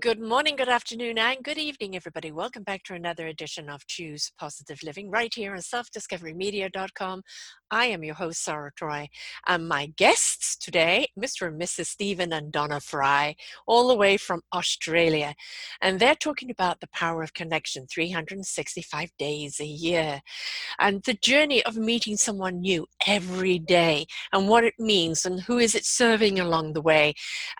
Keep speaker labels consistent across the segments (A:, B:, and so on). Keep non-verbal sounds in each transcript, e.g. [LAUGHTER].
A: Good morning, good afternoon, and good evening, everybody. Welcome back to another edition of Choose Positive Living right here on selfdiscoverymedia.com. I am your host, Sarah Troy, and my guests today, Mr. and Mrs. Stephen and Donna Fry, all the way from Australia. And they're talking about the power of connection 365 days a year and the journey of meeting someone new every day and what it means and who is it serving along the way.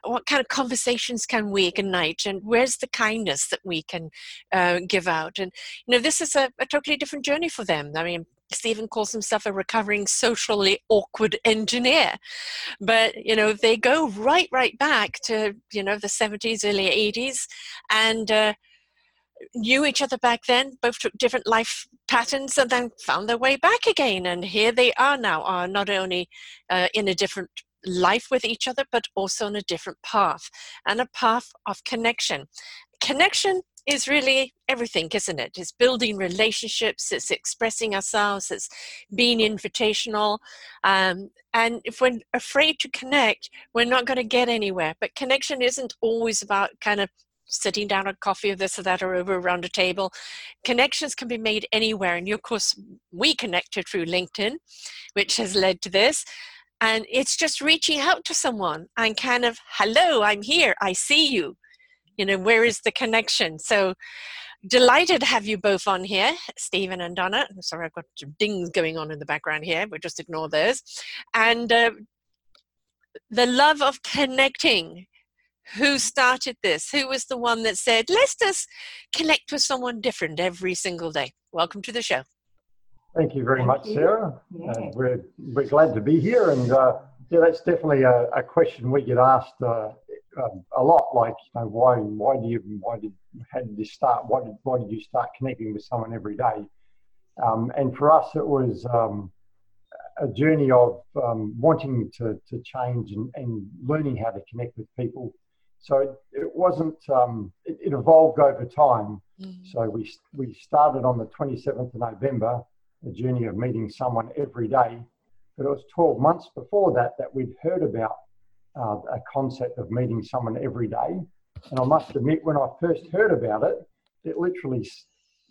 A: What kind of conversations can we ignite? And where's the kindness that we can uh, give out and you know this is a, a totally different journey for them i mean Stephen calls himself a recovering socially awkward engineer. But, you know, they go right, right back to, you know, the 70s, early 80s and uh, knew each other back then, both took different life patterns and then found their way back again. And here they are now, are not only uh, in a different life with each other, but also on a different path and a path of connection. Connection is really everything, isn't it? It's building relationships, it's expressing ourselves, it's being invitational. Um, and if we're afraid to connect, we're not going to get anywhere. But connection isn't always about kind of sitting down on coffee or this or that or over around a table. Connections can be made anywhere. And of course, we connected through LinkedIn, which has led to this. And it's just reaching out to someone and kind of, hello, I'm here, I see you. You know, where is the connection? So delighted to have you both on here, Stephen and Donna. Sorry, I've got some dings going on in the background here, but just ignore those. And uh, the love of connecting. Who started this? Who was the one that said, let's just connect with someone different every single day? Welcome to the show.
B: Thank you very Thank much, you. Sarah. Yeah. Uh, we're, we're glad to be here. And uh, yeah, that's definitely a, a, question we get asked uh, um, a lot. Like, you know, why why do you why did how did you start? Why did why did you start connecting with someone every day? Um, and for us, it was um, a journey of um, wanting to, to change and, and learning how to connect with people. So it, it wasn't. Um, it, it, evolved over time. Mm. So we we started on the 27th of November the journey of meeting someone every day. But it was 12 months before that that we'd heard about uh, a concept of meeting someone every day. And I must admit, when I first heard about it, it literally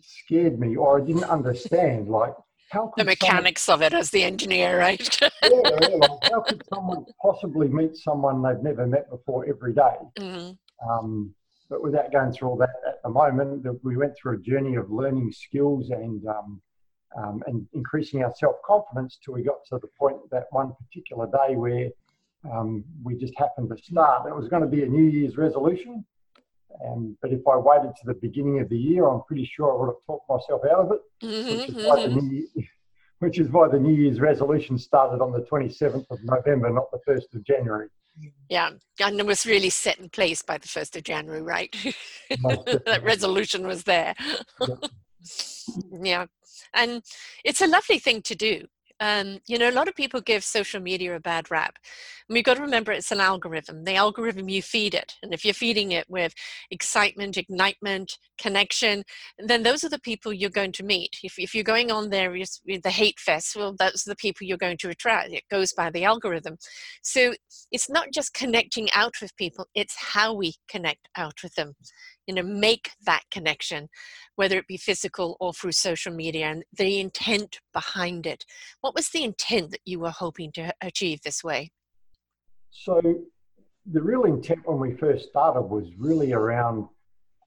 B: scared me, or I didn't understand. Like,
A: how the mechanics someone, of it as the engineer, right? [LAUGHS]
B: yeah, yeah like, how could someone possibly meet someone they've never met before every day? Mm-hmm. Um, but without going through all that at the moment, we went through a journey of learning skills and um, um, and increasing our self confidence till we got to the point that one particular day where um, we just happened to start. It was going to be a New Year's resolution. Um, but if I waited to the beginning of the year, I'm pretty sure I would have talked myself out of it, mm-hmm, which, is mm-hmm. New, [LAUGHS] which is why the New Year's resolution started on the 27th of November, not the 1st of January.
A: Yeah, and it was really set in place by the 1st of January, right? [LAUGHS] that resolution was there. [LAUGHS] yeah and it's a lovely thing to do um, you know, a lot of people give social media a bad rap. We've got to remember it's an algorithm. The algorithm, you feed it. And if you're feeding it with excitement, ignitement, connection, then those are the people you're going to meet. If, if you're going on there with the hate fest, well, those are the people you're going to attract. It goes by the algorithm. So it's not just connecting out with people, it's how we connect out with them you know make that connection whether it be physical or through social media and the intent behind it. What was the intent that you were hoping to achieve this way?
B: So the real intent when we first started was really around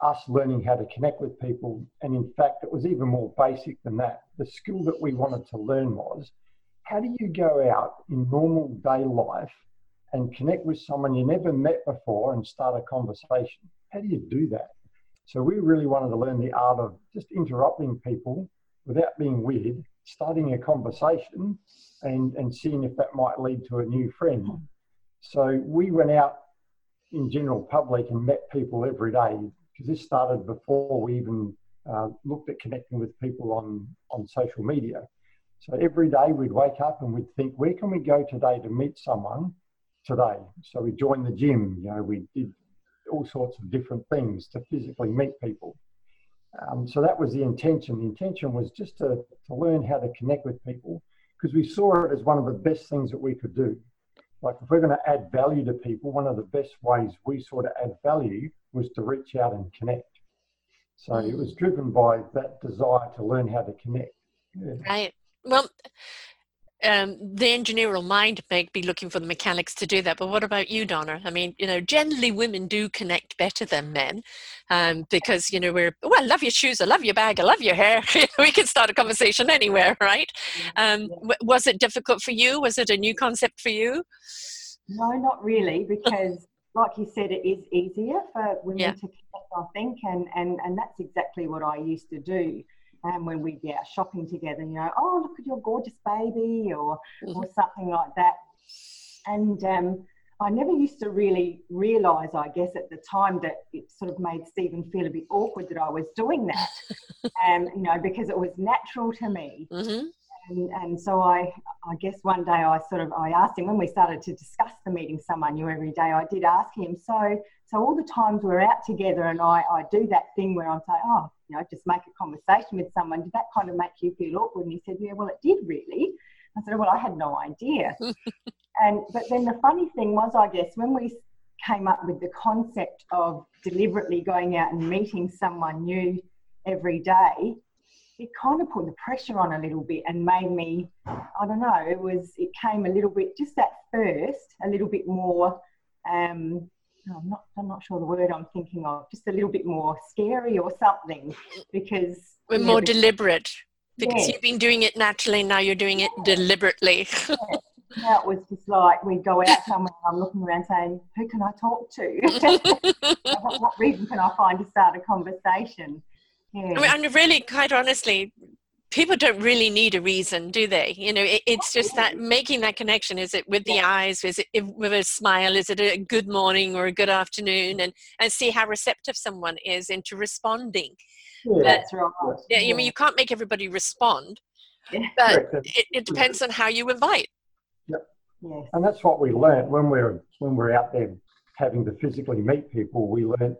B: us learning how to connect with people and in fact it was even more basic than that. The skill that we wanted to learn was how do you go out in normal day life and connect with someone you never met before and start a conversation how do you do that? So we really wanted to learn the art of just interrupting people without being weird, starting a conversation and, and seeing if that might lead to a new friend. So we went out in general public and met people every day, because this started before we even uh, looked at connecting with people on, on social media. So every day we'd wake up and we'd think, where can we go today to meet someone today? So we joined the gym, you know, we did all sorts of different things to physically meet people. Um, so that was the intention. The intention was just to, to learn how to connect with people because we saw it as one of the best things that we could do. Like if we're going to add value to people, one of the best ways we saw to add value was to reach out and connect. So it was driven by that desire to learn how to connect.
A: Yeah. Right. Well, um, the engineer mind may be looking for the mechanics to do that. But what about you, Donna? I mean, you know, generally women do connect better than men um, because, you know, we're, well, I love your shoes, I love your bag, I love your hair. [LAUGHS] we can start a conversation anywhere, right? Um, was it difficult for you? Was it a new concept for you?
C: No, not really, because like you said, it is easier for women yeah. to connect, I think, and, and, and that's exactly what I used to do um, when we'd be out shopping together, you know, oh, look at your gorgeous baby or, mm-hmm. or something like that. And um, I never used to really realise, I guess, at the time that it sort of made Stephen feel a bit awkward that I was doing that, [LAUGHS] um, you know, because it was natural to me. Mm-hmm. And, and so I, I guess one day I sort of I asked him when we started to discuss the meeting someone new every day. I did ask him. So so all the times we're out together and I, I do that thing where I'm saying, oh, you know, just make a conversation with someone. Did that kind of make you feel awkward? And he said, yeah, well, it did really. I said, well, I had no idea. [LAUGHS] and but then the funny thing was, I guess, when we came up with the concept of deliberately going out and meeting someone new every day, it kind of put the pressure on a little bit and made me, I don't know, it was, it came a little bit, just at first, a little bit more, um, I'm not, I'm not sure the word I'm thinking of, just a little bit more scary or something because.
A: We're more deliberate because yes. you've been doing it naturally, now you're doing it deliberately.
C: yeah. Now it was just like we'd go out somewhere and I'm looking around saying, who can I talk to? what, [LAUGHS] [LAUGHS] what reason can I find to start a conversation?
A: Yeah. I mean, and really, quite honestly, people don't really need a reason, do they? You know, it, it's just that making that connection. Is it with the eyes? Is it with a smile? Is it a good morning or a good afternoon? And and see how receptive someone is into responding.
C: Yeah, that's right.
A: Yeah, I mean, you can't make everybody respond, but it, it depends on how you invite.
B: Yep. Yeah. And that's what we learned when we're when we're out there having to physically meet people. We learned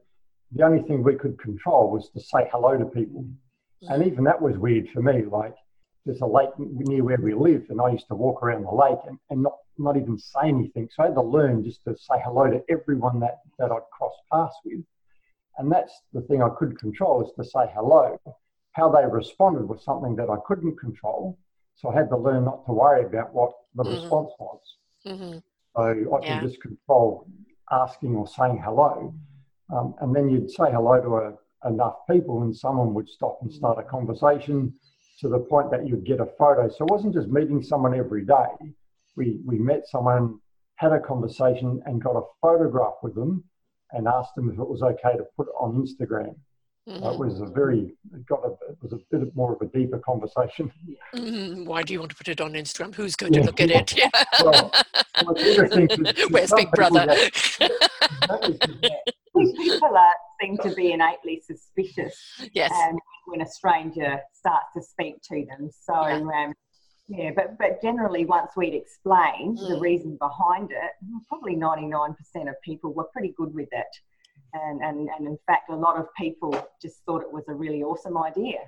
B: the only thing we could control was to say hello to people. And even that was weird for me. Like, there's a lake near where we live, and I used to walk around the lake and, and not, not even say anything. So I had to learn just to say hello to everyone that, that I'd cross paths with. And that's the thing I could control is to say hello. How they responded was something that I couldn't control. So I had to learn not to worry about what the mm-hmm. response was. Mm-hmm. So I yeah. can just control asking or saying hello. Um, and then you'd say hello to a, enough people, and someone would stop and start a conversation to the point that you'd get a photo. So it wasn't just meeting someone every day. We, we met someone, had a conversation, and got a photograph with them and asked them if it was okay to put it on Instagram. Mm-hmm. it was a very it got a it was a bit more of a deeper conversation. [LAUGHS]
A: Mm-hmm. Why do you want to put it on Instagram? Who's going yeah. to look at it? Yeah. well, well, [LAUGHS] Where's Big Brother? [LAUGHS]
C: people are, seem to be innately suspicious
A: yes.
C: um, when a stranger starts to speak to them. So, yeah, um, yeah but, but generally, once we'd explained mm. the reason behind it, probably 99% of people were pretty good with it. And, and, and in fact, a lot of people just thought it was a really awesome idea.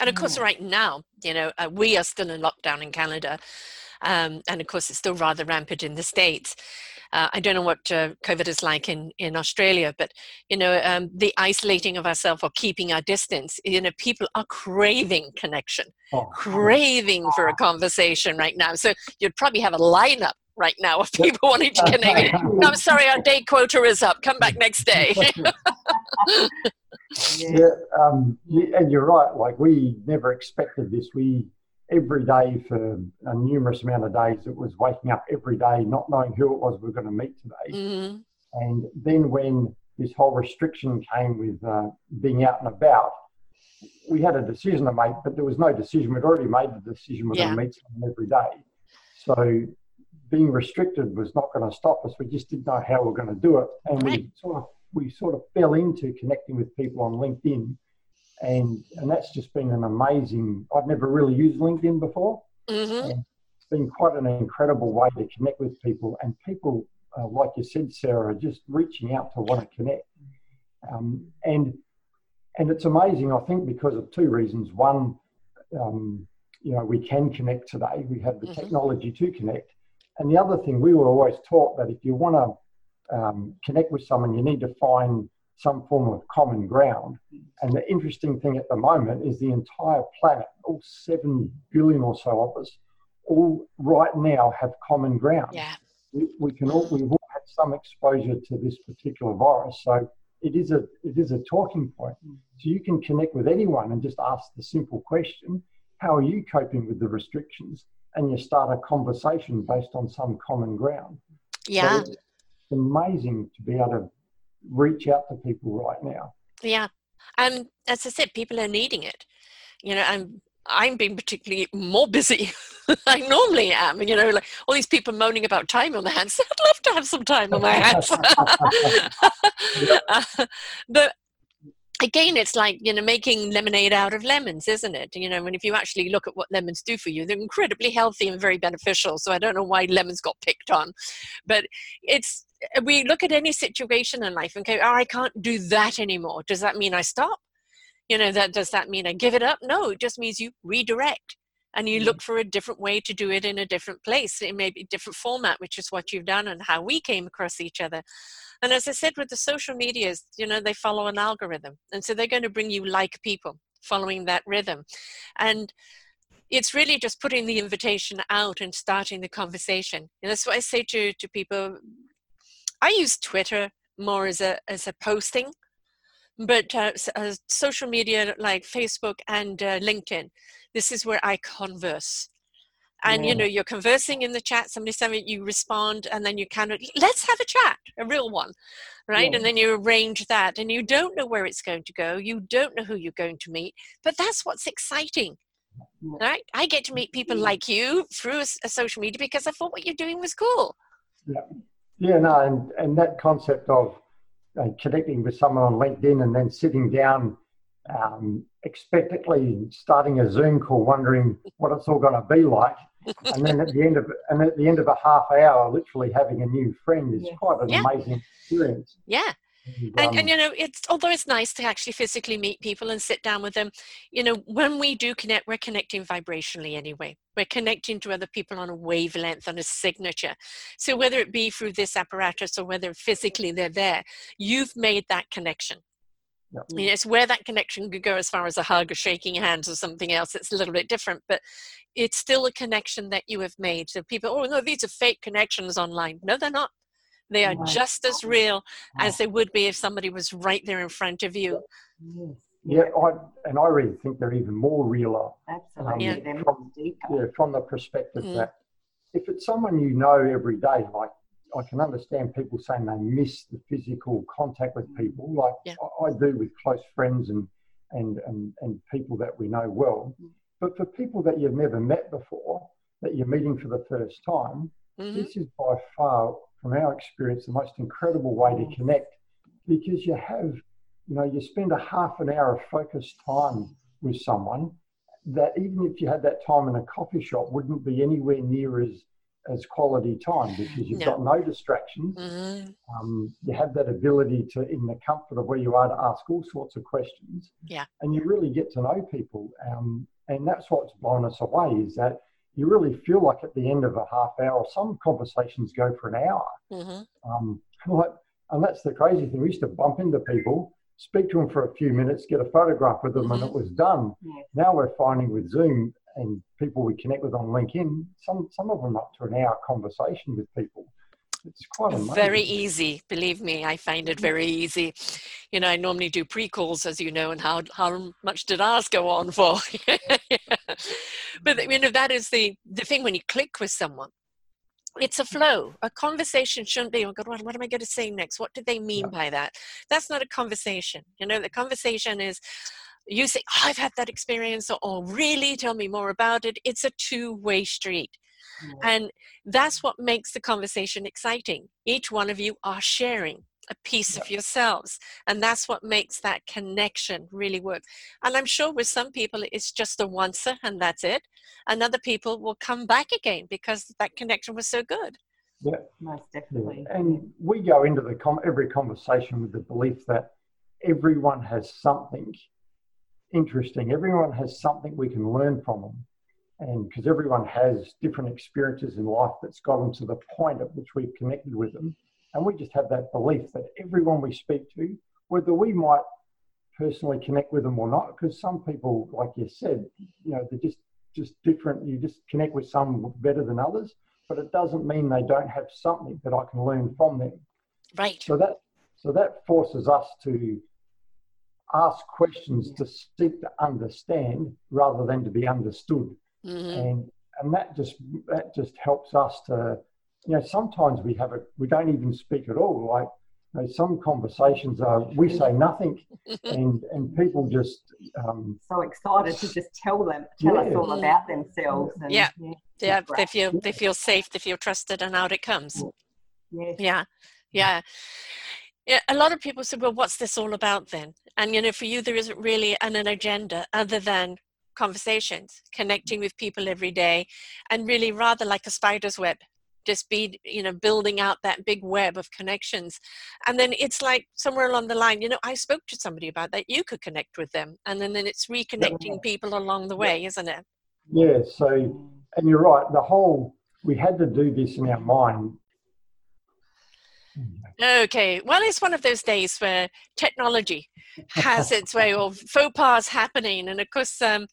A: And of course, mm. right now, you know, uh, we are still in lockdown in Canada. Um, and of course, it's still rather rampant in the States. Uh, I don't know what uh, COVID is like in, in Australia, but you know, um, the isolating of ourselves or keeping our distance. You know, people are craving connection, oh. craving for a conversation right now. So you'd probably have a lineup right now of people wanting to connect. no, I'm sorry, our day quota is up. Come back next day. [LAUGHS] [LAUGHS]
B: yeah, um, and you're right. Like we never expected this. We every day for a numerous amount of days. It was waking up every day, not knowing who it was we were going to meet today. Mm-hmm. And then when this whole restriction came with uh, being out and about, we had a decision to make, but there was no decision. We'd already made the decision we're yeah. going to meet someone every day. So being restricted was not going to stop us. We just didn't know how we are going to do it. And right. we sort of we sort of fell into connecting with people on LinkedIn, and and that's just been an amazing. I've never really used LinkedIn before.
A: Mm-hmm.
B: It's been quite an incredible way to connect with people, and people, uh, like you said, Sarah, are just reaching out to want to connect. Um, and and it's amazing, I think, because of two reasons. One, um, you know, we can connect today. We have the mm-hmm. technology to connect. And the other thing, we were always taught that if you want to um, connect with someone, you need to find some form of common ground. And the interesting thing at the moment is the entire planet, all seven billion or so of us, all right now have common ground.
A: Yeah.
B: We, we can all we've all had some exposure to this particular virus, so it is a it is a talking point. So you can connect with anyone and just ask the simple question: How are you coping with the restrictions? And you start a conversation based on some common ground.
A: Yeah.
B: So it's amazing to be able to reach out to people right now.
A: Yeah. And as I said, people are needing it. You know, I'm I'm being particularly more busy [LAUGHS] than I normally am. You know, like all these people moaning about time on their hands. [LAUGHS] I'd love to have some time on my hands. uh, [LAUGHS] but again, it's like, you know, making lemonade out of lemons, isn't it? You know, when if you actually look at what lemons do for you, they're incredibly healthy and very beneficial. So I don't know why lemons got picked on. But it's, we look at any situation in life and go, oh, I can't do that anymore. Does that mean I stop? you know that does that mean i give it up? No it just means you redirect and you mm. look for a different way to do it in a different place it may be different format which is what you've done and how we came across each other. And as i said with the social medias you know they follow an algorithm and so they're going to bring you like people following that rhythm. And it's really just putting the invitation out and starting the conversation. And that's what i say to to people i use twitter more as a as a posting but uh, uh, social media like Facebook and uh, LinkedIn, this is where I converse. And yeah. you know, you're conversing in the chat. Somebody something you respond, and then you kind of let's have a chat, a real one, right? Yeah. And then you arrange that, and you don't know where it's going to go. You don't know who you're going to meet, but that's what's exciting, right? I get to meet people like you through a, a social media because I thought what you're doing was cool.
B: Yeah, yeah, no, and and that concept of uh, connecting with someone on LinkedIn and then sitting down um, expectantly starting a Zoom call, wondering what it's all going to be like, and then at the end of and at the end of a half hour, literally having a new friend is yeah. quite an yeah. amazing experience.
A: Yeah, and, and, and, you know it's although it's nice to actually physically meet people and sit down with them you know when we do connect we're connecting vibrationally anyway we're connecting to other people on a wavelength on a signature so whether it be through this apparatus or whether physically they're there you've made that connection Yep. You know, it's where that connection could go as far as a hug or shaking hands or something else. It's a little bit different, but it's still a connection that you have made. So people, oh no, these are fake connections online. No, they're not. They are just as real as they would be if somebody was right there in front of you.
B: Yeah, I, and I really think they're even more realer.
C: Absolutely. Um,
B: yeah. From, yeah, from the perspective mm. that if it's someone you know every day, like I can understand people saying they miss the physical contact with people, like yeah. I, I, do with close friends and, and, and, and people that we know well. Mm. But for people that you've never met before, that you're meeting for the first time, mm-hmm. this is by far from our experience, the most incredible way to connect because you have, you know, you spend a half an hour of focused time with someone that even if you had that time in a coffee shop wouldn't be anywhere near as as quality time because you've no. got no distractions. Mm-hmm. Um, you have that ability to, in the comfort of where you are, to ask all sorts of questions.
A: Yeah.
B: And you really get to know people. Um, and that's what's blown us away is that you really feel like at the end of a half hour, some conversations go for an hour. Mm-hmm. Um, [LAUGHS] and that's the crazy thing. We used to bump into people, speak to them for a few minutes, get a photograph with them, mm-hmm. and it was done. Yeah. Now we're finding with Zoom and people we connect with on LinkedIn, some some of them up to an hour conversation with people it's quite amazing.
A: very easy believe me i find it very easy you know i normally do pre-calls as you know and how how much did ours go on for [LAUGHS] but you know that is the the thing when you click with someone it's a flow. A conversation shouldn't be, oh God, what, what am I going to say next? What do they mean yeah. by that? That's not a conversation. You know, the conversation is, you say, oh, I've had that experience, or oh, really, tell me more about it. It's a two way street. And that's what makes the conversation exciting. Each one of you are sharing. A piece of yourselves and that's what makes that connection really work. And i'm sure with some people it's just a once and that's it and other people will come back again because that connection was so good.
B: Yeah.
C: Most definitely.
B: And we go into the com- every conversation with the belief that everyone has something interesting. Everyone has something we can learn from them and because everyone has different experiences in life that's got them to the point at which we've connected with them and we just have that belief that everyone we speak to, whether we might personally connect with them or not, because some people, like you said, you know, they're just just different. You just connect with some better than others, but it doesn't mean they don't have something that I can learn from them.
A: Right.
B: So that so that forces us to ask questions to seek to understand rather than to be understood. Mm-hmm. And and that just that just helps us to you know, sometimes we have it, we don't even speak at all. Like you know, some conversations are, we say nothing, [LAUGHS] and and people just um,
C: so excited to just tell them, tell yeah. us all about themselves.
A: And, yeah, yeah, yeah they feel they feel safe, they feel trusted, and out it comes.
C: Yeah,
A: yeah, yeah. Yeah, a lot of people say, "Well, what's this all about then?" And you know, for you, there isn't really an, an agenda other than conversations, connecting with people every day, and really rather like a spider's web just be you know building out that big web of connections. And then it's like somewhere along the line you know i spoke to somebody about that you could connect with them and then, then it's reconnecting yeah. people along the way isn't it?
B: Yeah so and you're right the whole we had to do this in our mind.
A: Okay, well, it's one of those days where technology [LAUGHS] has its way or faux pas happening, and of course, um,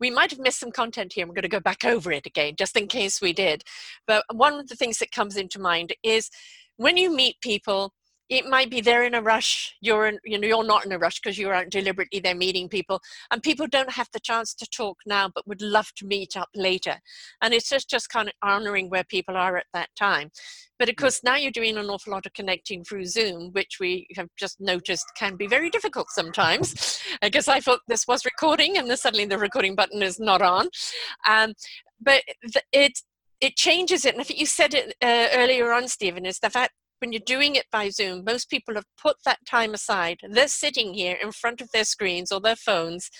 A: we might have missed some content here. I'm going to go back over it again, just in case we did. But one of the things that comes into mind is when you meet people it might be they're in a rush you're in, you know you're not in a rush because you're out deliberately they're meeting people and people don't have the chance to talk now but would love to meet up later and it's just just kind of honoring where people are at that time. But of course now you're doing an awful lot of connecting through zoom which we have just noticed can be very difficult sometimes. [LAUGHS] Because i thought this was recording and then suddenly the recording button is not on. Um, but it it changes it and i think you said it uh, earlier on stephen is the fact when you're doing it by Zoom, most people have put that time aside. They're sitting here in front of their screens or their phones,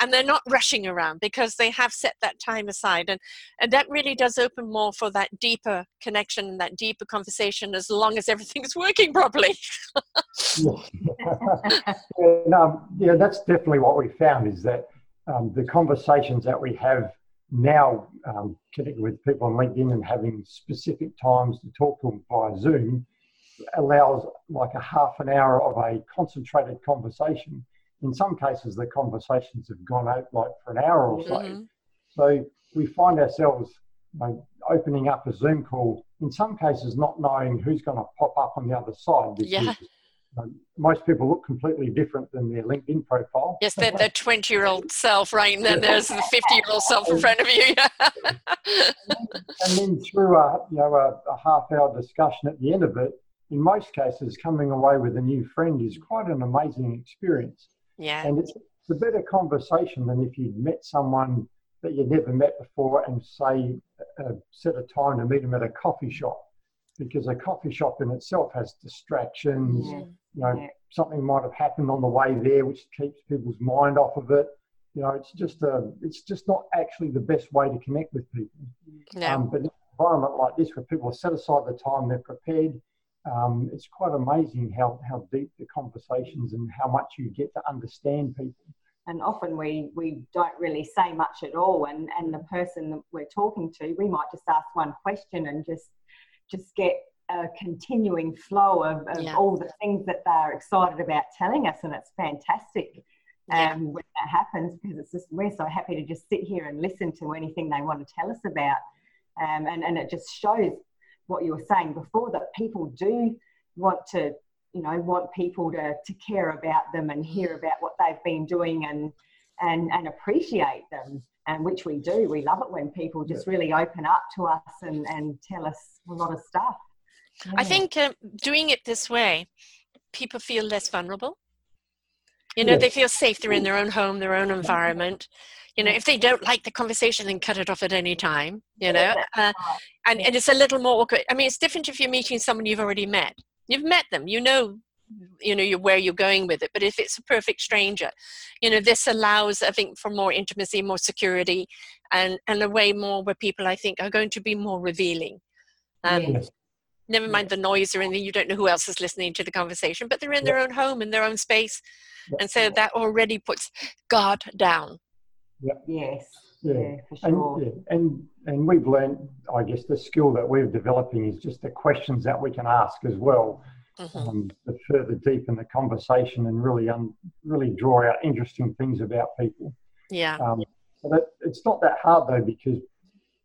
A: and they're not rushing around because they have set that time aside. And, and that really does open more for that deeper connection and that deeper conversation as long as everything's working properly. [LAUGHS]
B: yeah, yeah, that's definitely what we found is that um, the conversations that we have now um, connecting with people on LinkedIn and having specific times to talk to them via Zoom allows like a half an hour of a concentrated conversation. In some cases, the conversations have gone out like for an hour or so. Mm-hmm. So we find ourselves you know, opening up a Zoom call, in some cases, not knowing who's going to pop up on the other side.
A: Because, yeah.
B: Most people look completely different than their LinkedIn profile.
A: Yes, their, their 20 year old self, right? And then there's the 50 year old self in front of you.
B: and then through a, you know, a, a half hour discussion at the end of it, in most cases, coming away with a new friend is quite an amazing experience.
A: Yeah.
B: And it's, it's a better conversation than if you'd met someone that you'd never met before and say, uh, set a time to meet them at a coffee shop. Because a coffee shop in itself has distractions. Yeah. You know, yeah. something might have happened on the way there, which keeps people's mind off of it. You know, it's just a, it's just not actually the best way to connect with people.
A: No. Um,
B: but in an environment like this, where people set aside the time, they're prepared, um, it's quite amazing how, how deep the conversations and how much you get to understand people.
C: And often we, we don't really say much at all. And, and the person that we're talking to, we might just ask one question and just just get a continuing flow of, of yeah. all the things that they're excited about telling us. And it's fantastic yeah. um, when that happens because it's just we're so happy to just sit here and listen to anything they want to tell us about. Um, and, and it just shows what you were saying before that people do want to you know want people to to care about them and hear about what they've been doing and and and appreciate them and which we do. We love it when people just really open up to us and and tell us a lot of stuff.
A: I think um, doing it this way people feel less vulnerable. You know yes. they feel safe they're in their own home their own environment. You know if they don't like the conversation then cut it off at any time you know? uh, and, and it's a little more awkward. I mean it's different if you're meeting someone you've already met. You've met them. You know you know you where you're going with it. But if it's a perfect stranger you know this allows i think for more intimacy more security and and a way more where people i think are going to be more revealing. Um, yes. never mind the noise or anything. You don't know who else is listening to the conversation but they're in their own home in their own space. And so that already puts god down.
C: Yeah. yes yeah, yeah for sure.
B: And, yeah. and and we've learned, I guess, the skill that we're developing is just the questions that we can ask as well, mm-hmm. um, to further deepen the conversation and really um, really draw out interesting things about people.
A: Yeah. Um,
B: so that it's not that hard though because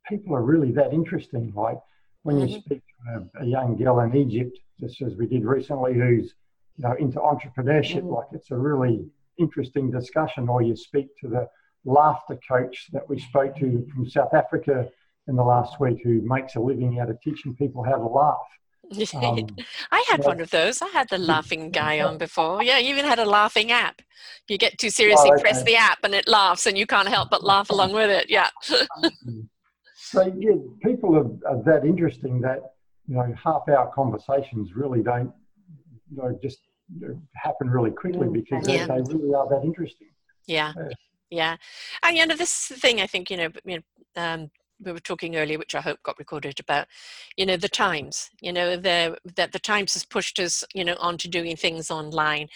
B: people are really that interesting. Like when mm-hmm. you speak to a, a, young girl in Egypt, just as we did recently, who's you know into entrepreneurship, mm-hmm. like it's a really interesting discussion. Or you speak to the laughter coach that we spoke to from South Africa in the last week who makes a living out of teaching people how to laugh. [LAUGHS]
A: Um, I had one of those. I had the laughing guy on before. Yeah, you even had a laughing app. You get too serious, oh, okay. press the app and it laughs, and you can't help but laugh along with it. Yeah. [LAUGHS]
B: so yeah, people are, are, that interesting that you know half-hour conversations really don't you know just happen really quickly mm, because yeah. they, they, really are that interesting.
A: Yeah. yeah yeah. And you know this thing i think you know, you know um, we were talking earlier which i hope got recorded about you know the times you know the that the times has pushed us you know onto doing things online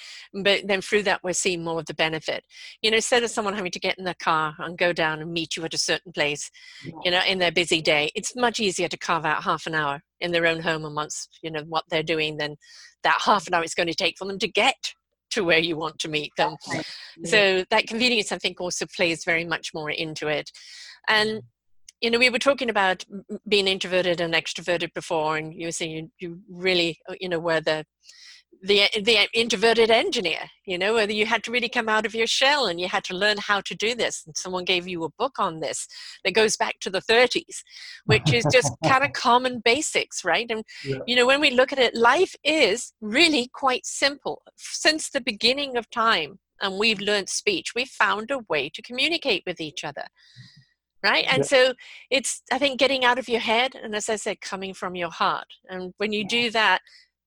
A: but then through that we're seeing more of the benefit. You know instead of someone having to get in the car and go down and meet you at a certain place you know in their busy day it's much easier to carve out half an hour in their own home amongst you know what they're doing than that half an hour it's going to take for them to get to where you want to meet them. Yeah. So that convenience, I think, also plays very much more into it. And mm-hmm. you know, we were talking about being introverted and extroverted before, and you were saying you, you really, uh, you know, were the the the introverted engineer you know whether you had to really come out of your shell and you had to learn how to do this and someone gave you a book on this that goes back to the 30s which is just [LAUGHS] kind of common basics right? And yeah. you know when we look at it life is really quite simple. Since the beginning of time and we've learned speech we've found a way to communicate with each other right? And yeah. so it's i think getting out of your head and as i said coming from your heart. And when you do that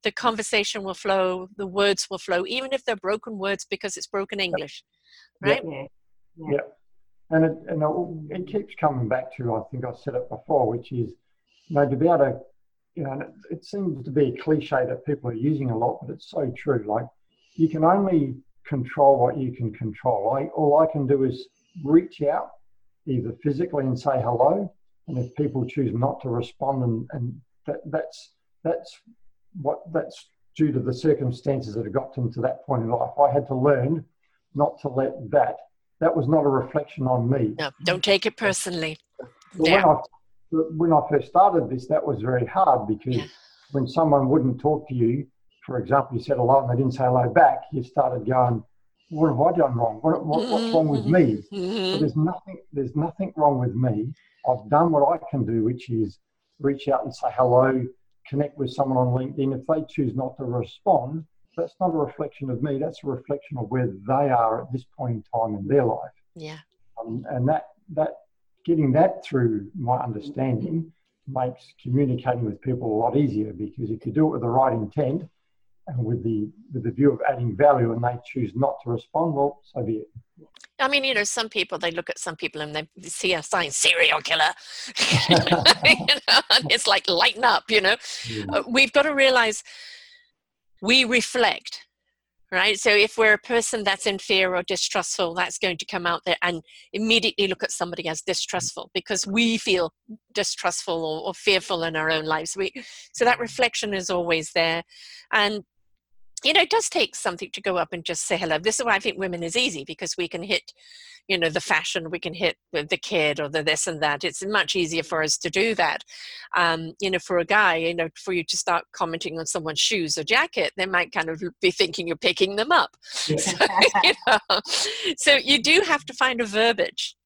A: the conversation will flow, the words will flow, even if they're broken words because it's broken English, right?
B: Yeah, yeah. yeah. and it, and it, it, keeps coming back to I think I said it before, which is you know to be able to you know it, it seems to be a cliche that people are using a lot, but it's so true. Like you can only control what you can control. I, all I can do is reach out either physically and say hello, and if people choose not to respond, and, and that, that's that's what that's due to the circumstances that have got them to that point in life. I had to learn not to let that. That was not a reflection on me.
A: No, don't take it personally.
B: When, I, when I first started this, that was very hard because yeah. when someone wouldn't talk to you, for example, you said hello and they didn't say hello back, you started going, "What have I done wrong? What, what, what's wrong with me?" Mm-hmm. there's nothing. There's nothing wrong with me. I've done what I can do, which is reach out and say hello, connect with someone on LinkedIn, if they choose not to respond, that's not a reflection of me. That's a reflection of where they are at this point in time in their life.
A: Yeah.
B: Um, and that that getting that through my understanding makes communicating with people a lot easier because if you do it with the right intent and with the with the view of adding value and they choose not to respond, well, so be it.
A: I mean, you know, some people they look at some people and they see a sign serial killer. [LAUGHS] [LAUGHS] you know, and it's like lighten up. You know, yeah. uh, we've got to realize we reflect, right? So if we're a person that's in fear or distrustful, that's going to come out there and immediately look at somebody as distrustful because we feel distrustful or, or fearful in our own lives. We so that reflection is always there, and you know, it does take something to go up and just say hello. This is why I think women is easy because we can hit, you know, the fashion, we can hit with the kid or the this and that. It's much easier for us to do that. Um, you know, for a guy, you know, for you to start commenting on someone's shoes or jacket, they might kind of be thinking you're picking them up. [LAUGHS] Yeah. So, you know, so you do have to find a verbiage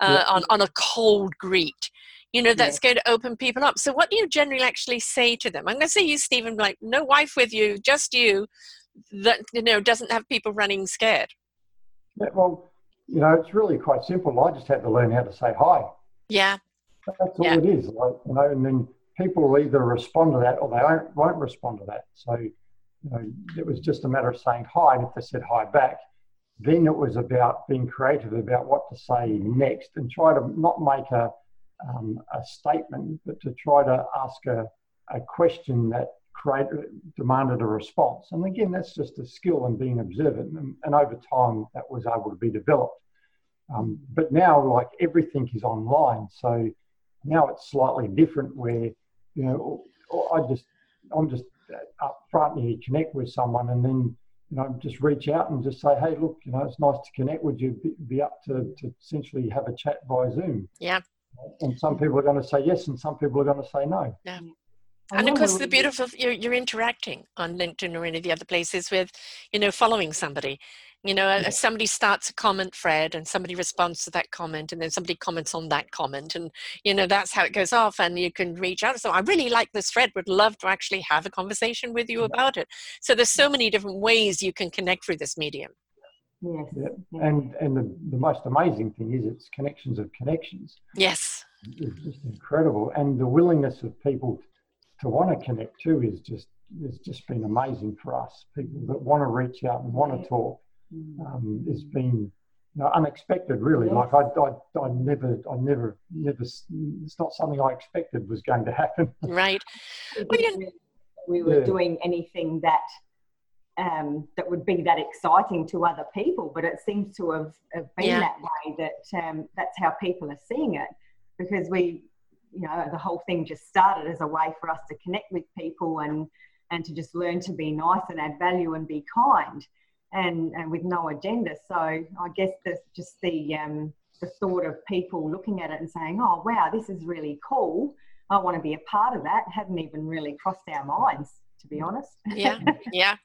A: uh, yeah. on, on a cold greet you know that's yeah. going to open people up. So what do you generally actually say to them? I'm going to say you stephen like no wife with you just you that you know doesn't have people running scared.
B: Yeah, well you know it's really quite simple. I just had to learn how to say hi.
A: Yeah.
B: That's all it is like you know and then people will either respond to that or they won't respond to that. So you know, it was just a matter of saying hi, and if they said hi back, then it was about being creative about what to say next and try to not make a, um, a statement, but to try to ask a, a question that created, demanded a response. And again, that's just a skill and being observant. And, and over time, that was able to be developed. Um, but now, like everything is online, so now it's slightly different. Where you know, I just I'm just up front and you connect with someone, and then you know just reach out and just say, hey, look, you know, it's nice to connect. Would you be, be up to, to essentially have a chat via Zoom?
A: Yeah.
B: And some people are going to say yes, and some people are going to say no.
A: Yeah. And of course, the beautiful you're, you're interacting on LinkedIn or any of the other places with, you know, following somebody. You know, yeah. somebody starts a comment Fred, and somebody responds to that comment, and then somebody comments on that comment, and you know that's how it goes off. And you can reach out. So I really like this Fred. Would love to actually have a conversation with you about it. So there's so many different ways you can connect through this medium.
C: Yes.
B: Yeah. And and the, the most amazing thing is it's connections of connections.
A: Yes.
B: It's just incredible, and the willingness of people to want to connect too is just has just been amazing for us. People that want to reach out and want to talk mm. um, has been you know, unexpected, really. Yes. Like I, I, I never, I never, never. It's not something I expected was going to happen.
A: Right.
C: we were yeah. doing anything that um, that would be that exciting to other people, but it seems to have, have been yeah. that way. That um, that's how people are seeing it because we you know the whole thing just started as a way for us to connect with people and and to just learn to be nice and add value and be kind and and with no agenda so i guess that's just the um the thought of people looking at it and saying oh wow this is really cool i want to be a part of that hadn't even really crossed our minds to be honest
A: yeah yeah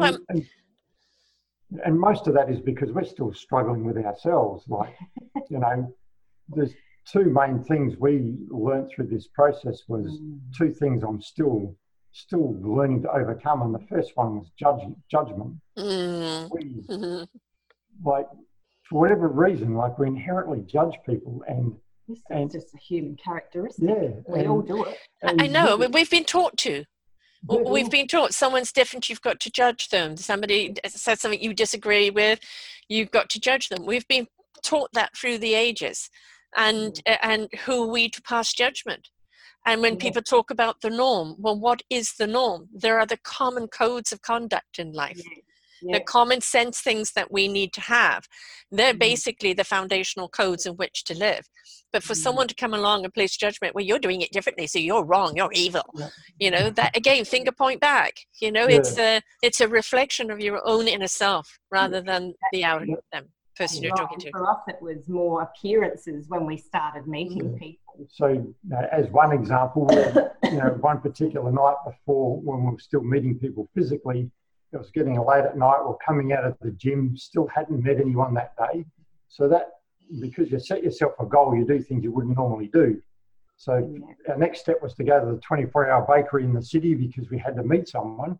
B: and, and, and most of that is because we're still struggling with ourselves like [LAUGHS] you know there's two main things we learned through this process was mm. two things I'm still still learning to overcome, and the first one was judge, judgment. Mm. We, mm-hmm. Like for whatever reason, like we inherently judge people, and
C: this and, just a human characteristic. Yeah, we and, all do it.
A: I know. We've been taught to. Yeah, mm-hmm. We've been taught someone's different, you've got to judge them. Somebody uh, says something you disagree with, you've got to judge them. We've been taught that through the ages and mm. and who are we to pass judgment and when mm-hmm. people talk about the norm well what is the norm there are the common codes of conduct in life the common sense things that we need to have they're mm-hmm. basically the foundational codes in which to live but for mm-hmm. someone to come along and place judgment well you're doing it differently so you're wrong you're evil yeah. you know that again finger point back you know yeah. it's a it's a reflection of your own inner self rather than the outer them person you're talking to?
C: For us, it was more appearances when we started meeting mm. people.
B: So, as one example, you know, one particular night before when we were still meeting people physically, it was getting late at night. We're coming out of the gym, still hadn't met anyone that day. So that because you set yourself a goal, you do things you wouldn't normally do. So our next step was to go to the 24-hour bakery in the city because we had to meet someone.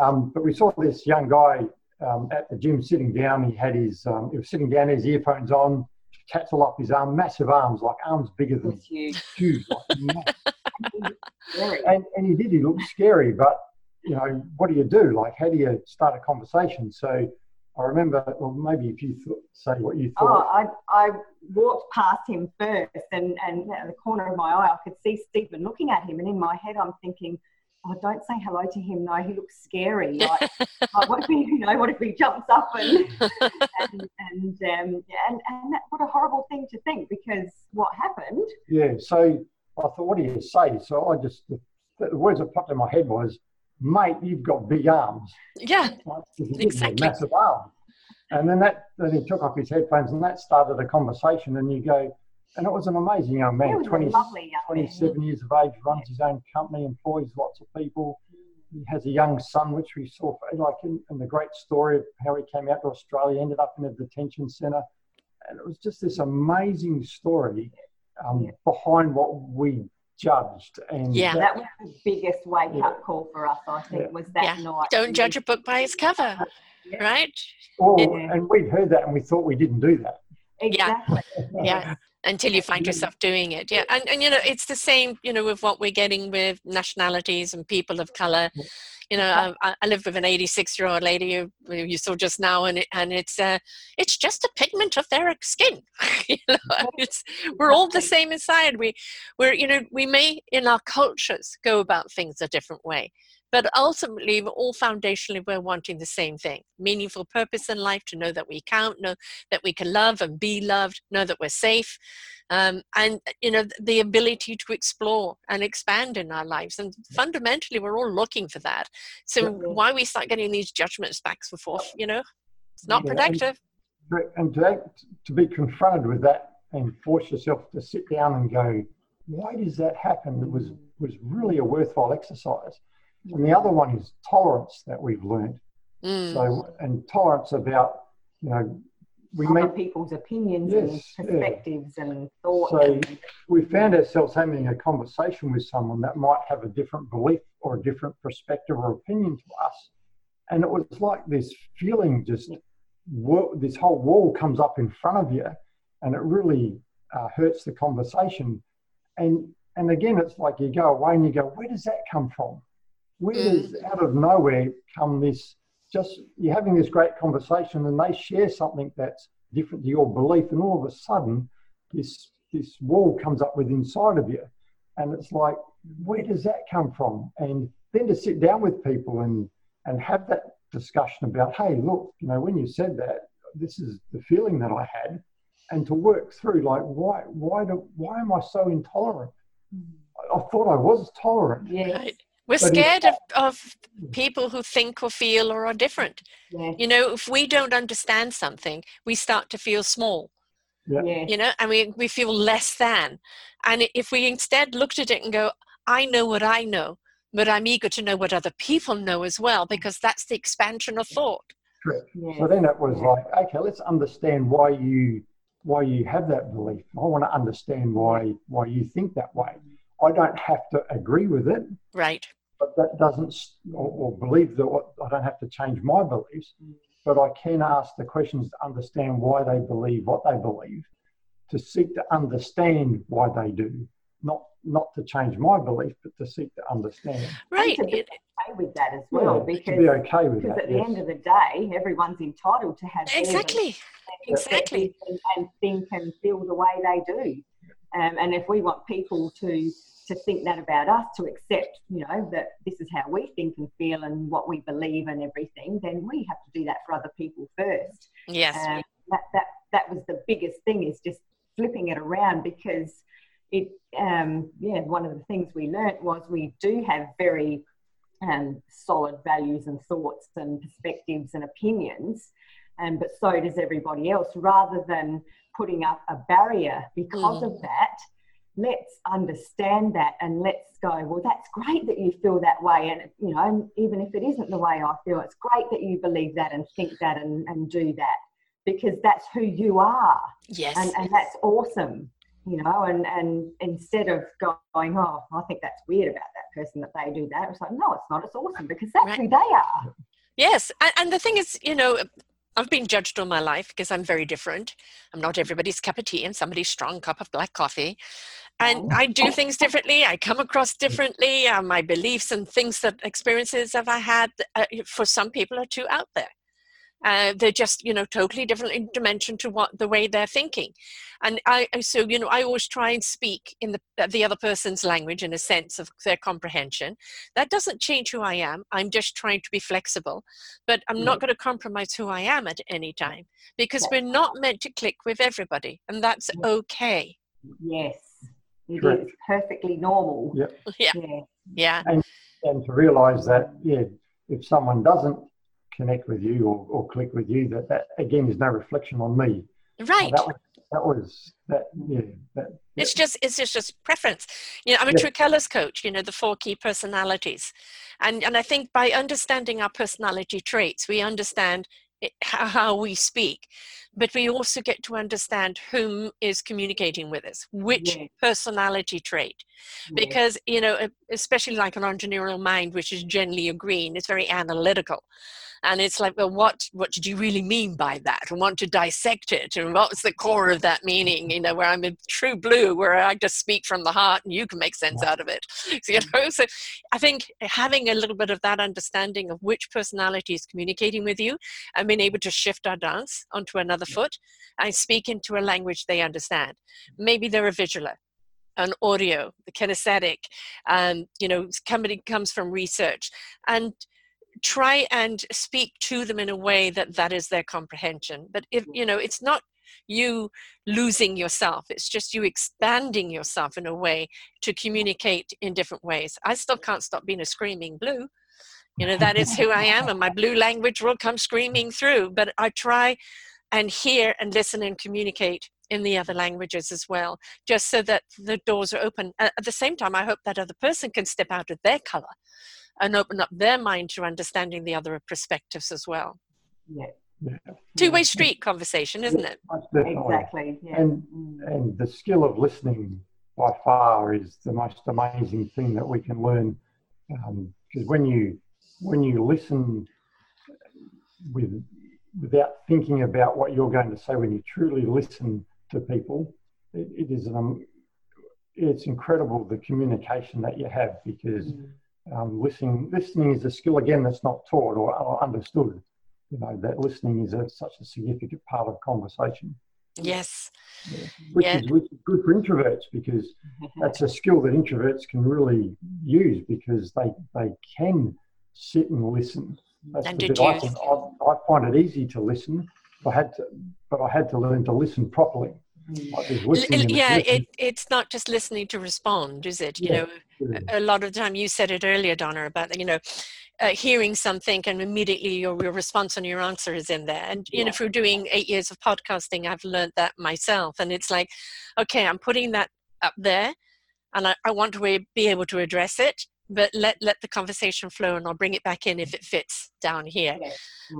B: Um, but we saw this young guy um, at the gym sitting down. He had his, um, he was sitting down, his earphones on, all up his arm, massive arms, like arms bigger than huge, like [LAUGHS] and, and he did, he looked scary, but you know, what do you do? Like, how do you start a conversation? So I remember, well, maybe if you th- say what you thought.
C: Oh, I, I walked past him first, and, and at the corner of my eye, I could see Stephen looking at him. And in my head, I'm thinking, oh, don't say hello to him. No, he looks scary. [LAUGHS] Like, like what if he, you know, what if he jumps up and [LAUGHS] and and, um, and and that, what a horrible thing to think because what happened?
B: Yeah. So I thought, what do you say? So I just the, the words that popped in my head was, mate, you've got big arms.
A: Yeah. exactly.
B: Massive arms. And then that then he took off his headphones and that started a conversation. And you go, and it was an amazing young man, 20, 27 years of age, runs his own company, employs lots of people. He has a young son, which we saw, like in, in the great story of how he came out to Australia, ended up in a detention centre. And it was just this amazing story um, yeah. behind what we judged. And
C: yeah, that, that was the biggest wake yeah. up call for us, I think, yeah. was that yeah. night.
A: Don't judge a book by its cover, uh, right?
B: Oh, well, and we'd heard that and we thought we didn't do that.
C: Exactly.
A: Yeah. yeah until you find yourself doing it yeah and, and you know it's the same you know with what we're getting with nationalities and people of color you know, I, I live with an 86 year old lady who you saw just now, and it, and it's uh, it's just a pigment of their skin. [LAUGHS] you know, it's we're all the same inside. We we're you know we may in our cultures go about things a different way, but ultimately, all foundationally, we're wanting the same thing meaningful purpose in life, to know that we count, know that we can love and be loved, know that we're safe, um, and you know the ability to explore and expand in our lives. And fundamentally, we're all looking for that. So why we start getting these judgments back and forth, you know, it's not yeah, productive.
B: And, and to, to be confronted with that and force yourself to sit down and go, why does that happen? It was was really a worthwhile exercise. And the other one is tolerance that we've learned. Mm. So, and tolerance about, you know,
C: we Other meet people's opinions yes, and perspectives yeah. and thoughts.
B: So we found ourselves having a conversation with someone that might have a different belief or a different perspective or opinion to us. And it was like this feeling just, this whole wall comes up in front of you and it really uh, hurts the conversation. And, and again, it's like you go away and you go, where does that come from? Where does mm. out of nowhere come this just you're having this great conversation and they share something that's different to your belief and all of a sudden this this wall comes up with inside of you. And it's like where does that come from? And then to sit down with people and and have that discussion about hey look you know when you said that this is the feeling that i had. And to work through like why why do why am i so intolerant? Mm. i, I thought i was tolerant.
A: Yeah right. We're scared of, of people who think or feel or are different. Yeah. You know, if we don't understand something, we start to feel small. Yeah. You know, and mean, we feel less than. And if we instead looked at it and go, I know what I know, but I'm eager to know what other people know as well, because that's the expansion of thought.
B: Correct. Yeah. So then it was like, okay, let's understand why you why you have that belief. I want to understand why why you think that way. I don't have to agree with it.
A: Right
B: but that doesn't, or, or believe that what, I don't have to change my beliefs, but I can ask the questions to understand why they believe what they believe, to seek to understand why they do, not not to change my belief, but to seek to understand.
A: Right.
C: to be okay with that as well,
B: yeah, because, to be okay with
C: because
B: that,
C: at yes. the end of the day, everyone's entitled to have
A: exactly, exactly,
C: and, and think and feel the way they do. Um, and if we want people to to think that about us, to accept, you know, that this is how we think and feel and what we believe and everything, then we have to do that for other people first.
A: Yes.
C: Um, that, that, that was the biggest thing is just flipping it around because it, um, yeah, one of the things we learnt was we do have very um, solid values and thoughts and perspectives and opinions, um, but so does everybody else, rather than putting up a barrier because mm. of that let's understand that and let's go well that's great that you feel that way and you know even if it isn't the way i feel it's great that you believe that and think that and, and do that because that's who you are
A: yes
C: and, and that's awesome you know and and instead of going oh i think that's weird about that person that they do that it's like no it's not it's awesome because that's right. who they are
A: yes and, and the thing is you know I've been judged all my life because I'm very different. I'm not everybody's cup of tea and somebody's strong cup of black coffee. And I do things differently. I come across differently. Uh, my beliefs and things that experiences have I had uh, for some people are too out there. Uh, they're just you know totally different in dimension to what the way they're thinking. And i so you know i always try and speak in the uh, the other person's language in a sense of their comprehension. That doesn't change who i am. I'm just trying to be flexible. But i'm not going to compromise who i am at any time because we're not meant to click with everybody and that's okay.
C: Yes it Correct. is perfectly normal
B: yep. [LAUGHS]
A: yeah yeah yeah
B: and, and to realize that yeah if someone doesn't connect with you or, or click with you, that that again is no reflection on me.
A: Right.
B: that, was, that was that. Yeah. That,
A: it's just it's just just preference. You know, I'm a yeah. True Colors coach. You know, the four key personalities, and and I think by understanding our personality traits, we understand Eh, how we speak but we also get to understand whom is communicating with us which yes. personality trait yes. because you know especially like an entrepreneurial mind which is generally a green it's very analytical and it's like well what what did you really mean by that? And want to dissect it? And what's the core of that meaning? You know where i'm a true blue where i just speak from the heart and you can make sense out of it. [LAUGHS] So, you know so i think having a little bit of that understanding of which personality is communicating with you and being able to shift our dance onto another foot and speak into a language they understand. Maybe they're a visualer an audio, the kinesthetic, um, you know, somebody comes from research. And try and speak to them in a way that that is their comprehension. But if you know it's not you losing yourself it's just you expanding yourself in a way to communicate in different ways. I still can't stop being a screaming blue [LAUGHS] you know that is who i am and my blue language will come screaming through but i try and hear and listen and communicate in the other languages as well just so that the doors are open at the same time i hope that other person can step out of their color and open up their mind to understanding the other perspectives as well.
C: Yeah.
A: yeah. Two-way street conversation, isn't it?
C: Exactly. Yeah.
B: And and the skill of listening by far is the most amazing thing that we can learn. Because um, when you when you listen with without thinking about what you're going to say, when you truly listen to people, it, it is an um, it's incredible the communication that you have because. Mm um, listening listening is a skill again that's not taught or, or understood you know that listening is a, such a significant part of conversation
A: yes
B: yeah. Which, yeah. Is, which is good for introverts because [LAUGHS] that's a skill that introverts can really use because they they can sit and listen. That's
A: and the bit I,
B: think, I, I find it easy to listen I had to but I had to learn to listen properly.
A: Like yeah it, it's not just listening to respond is it? You yeah. know a lot of the time you said it earlier donna about you know uh, hearing something and immediately your, your response and your answer is in there. And you yeah. know through doing eight years of podcasting i've learned that myself. And it's like okay i'm putting that up there and i, I want to be able to address it but let let the conversation flow and i'll bring it back in if it fits down here.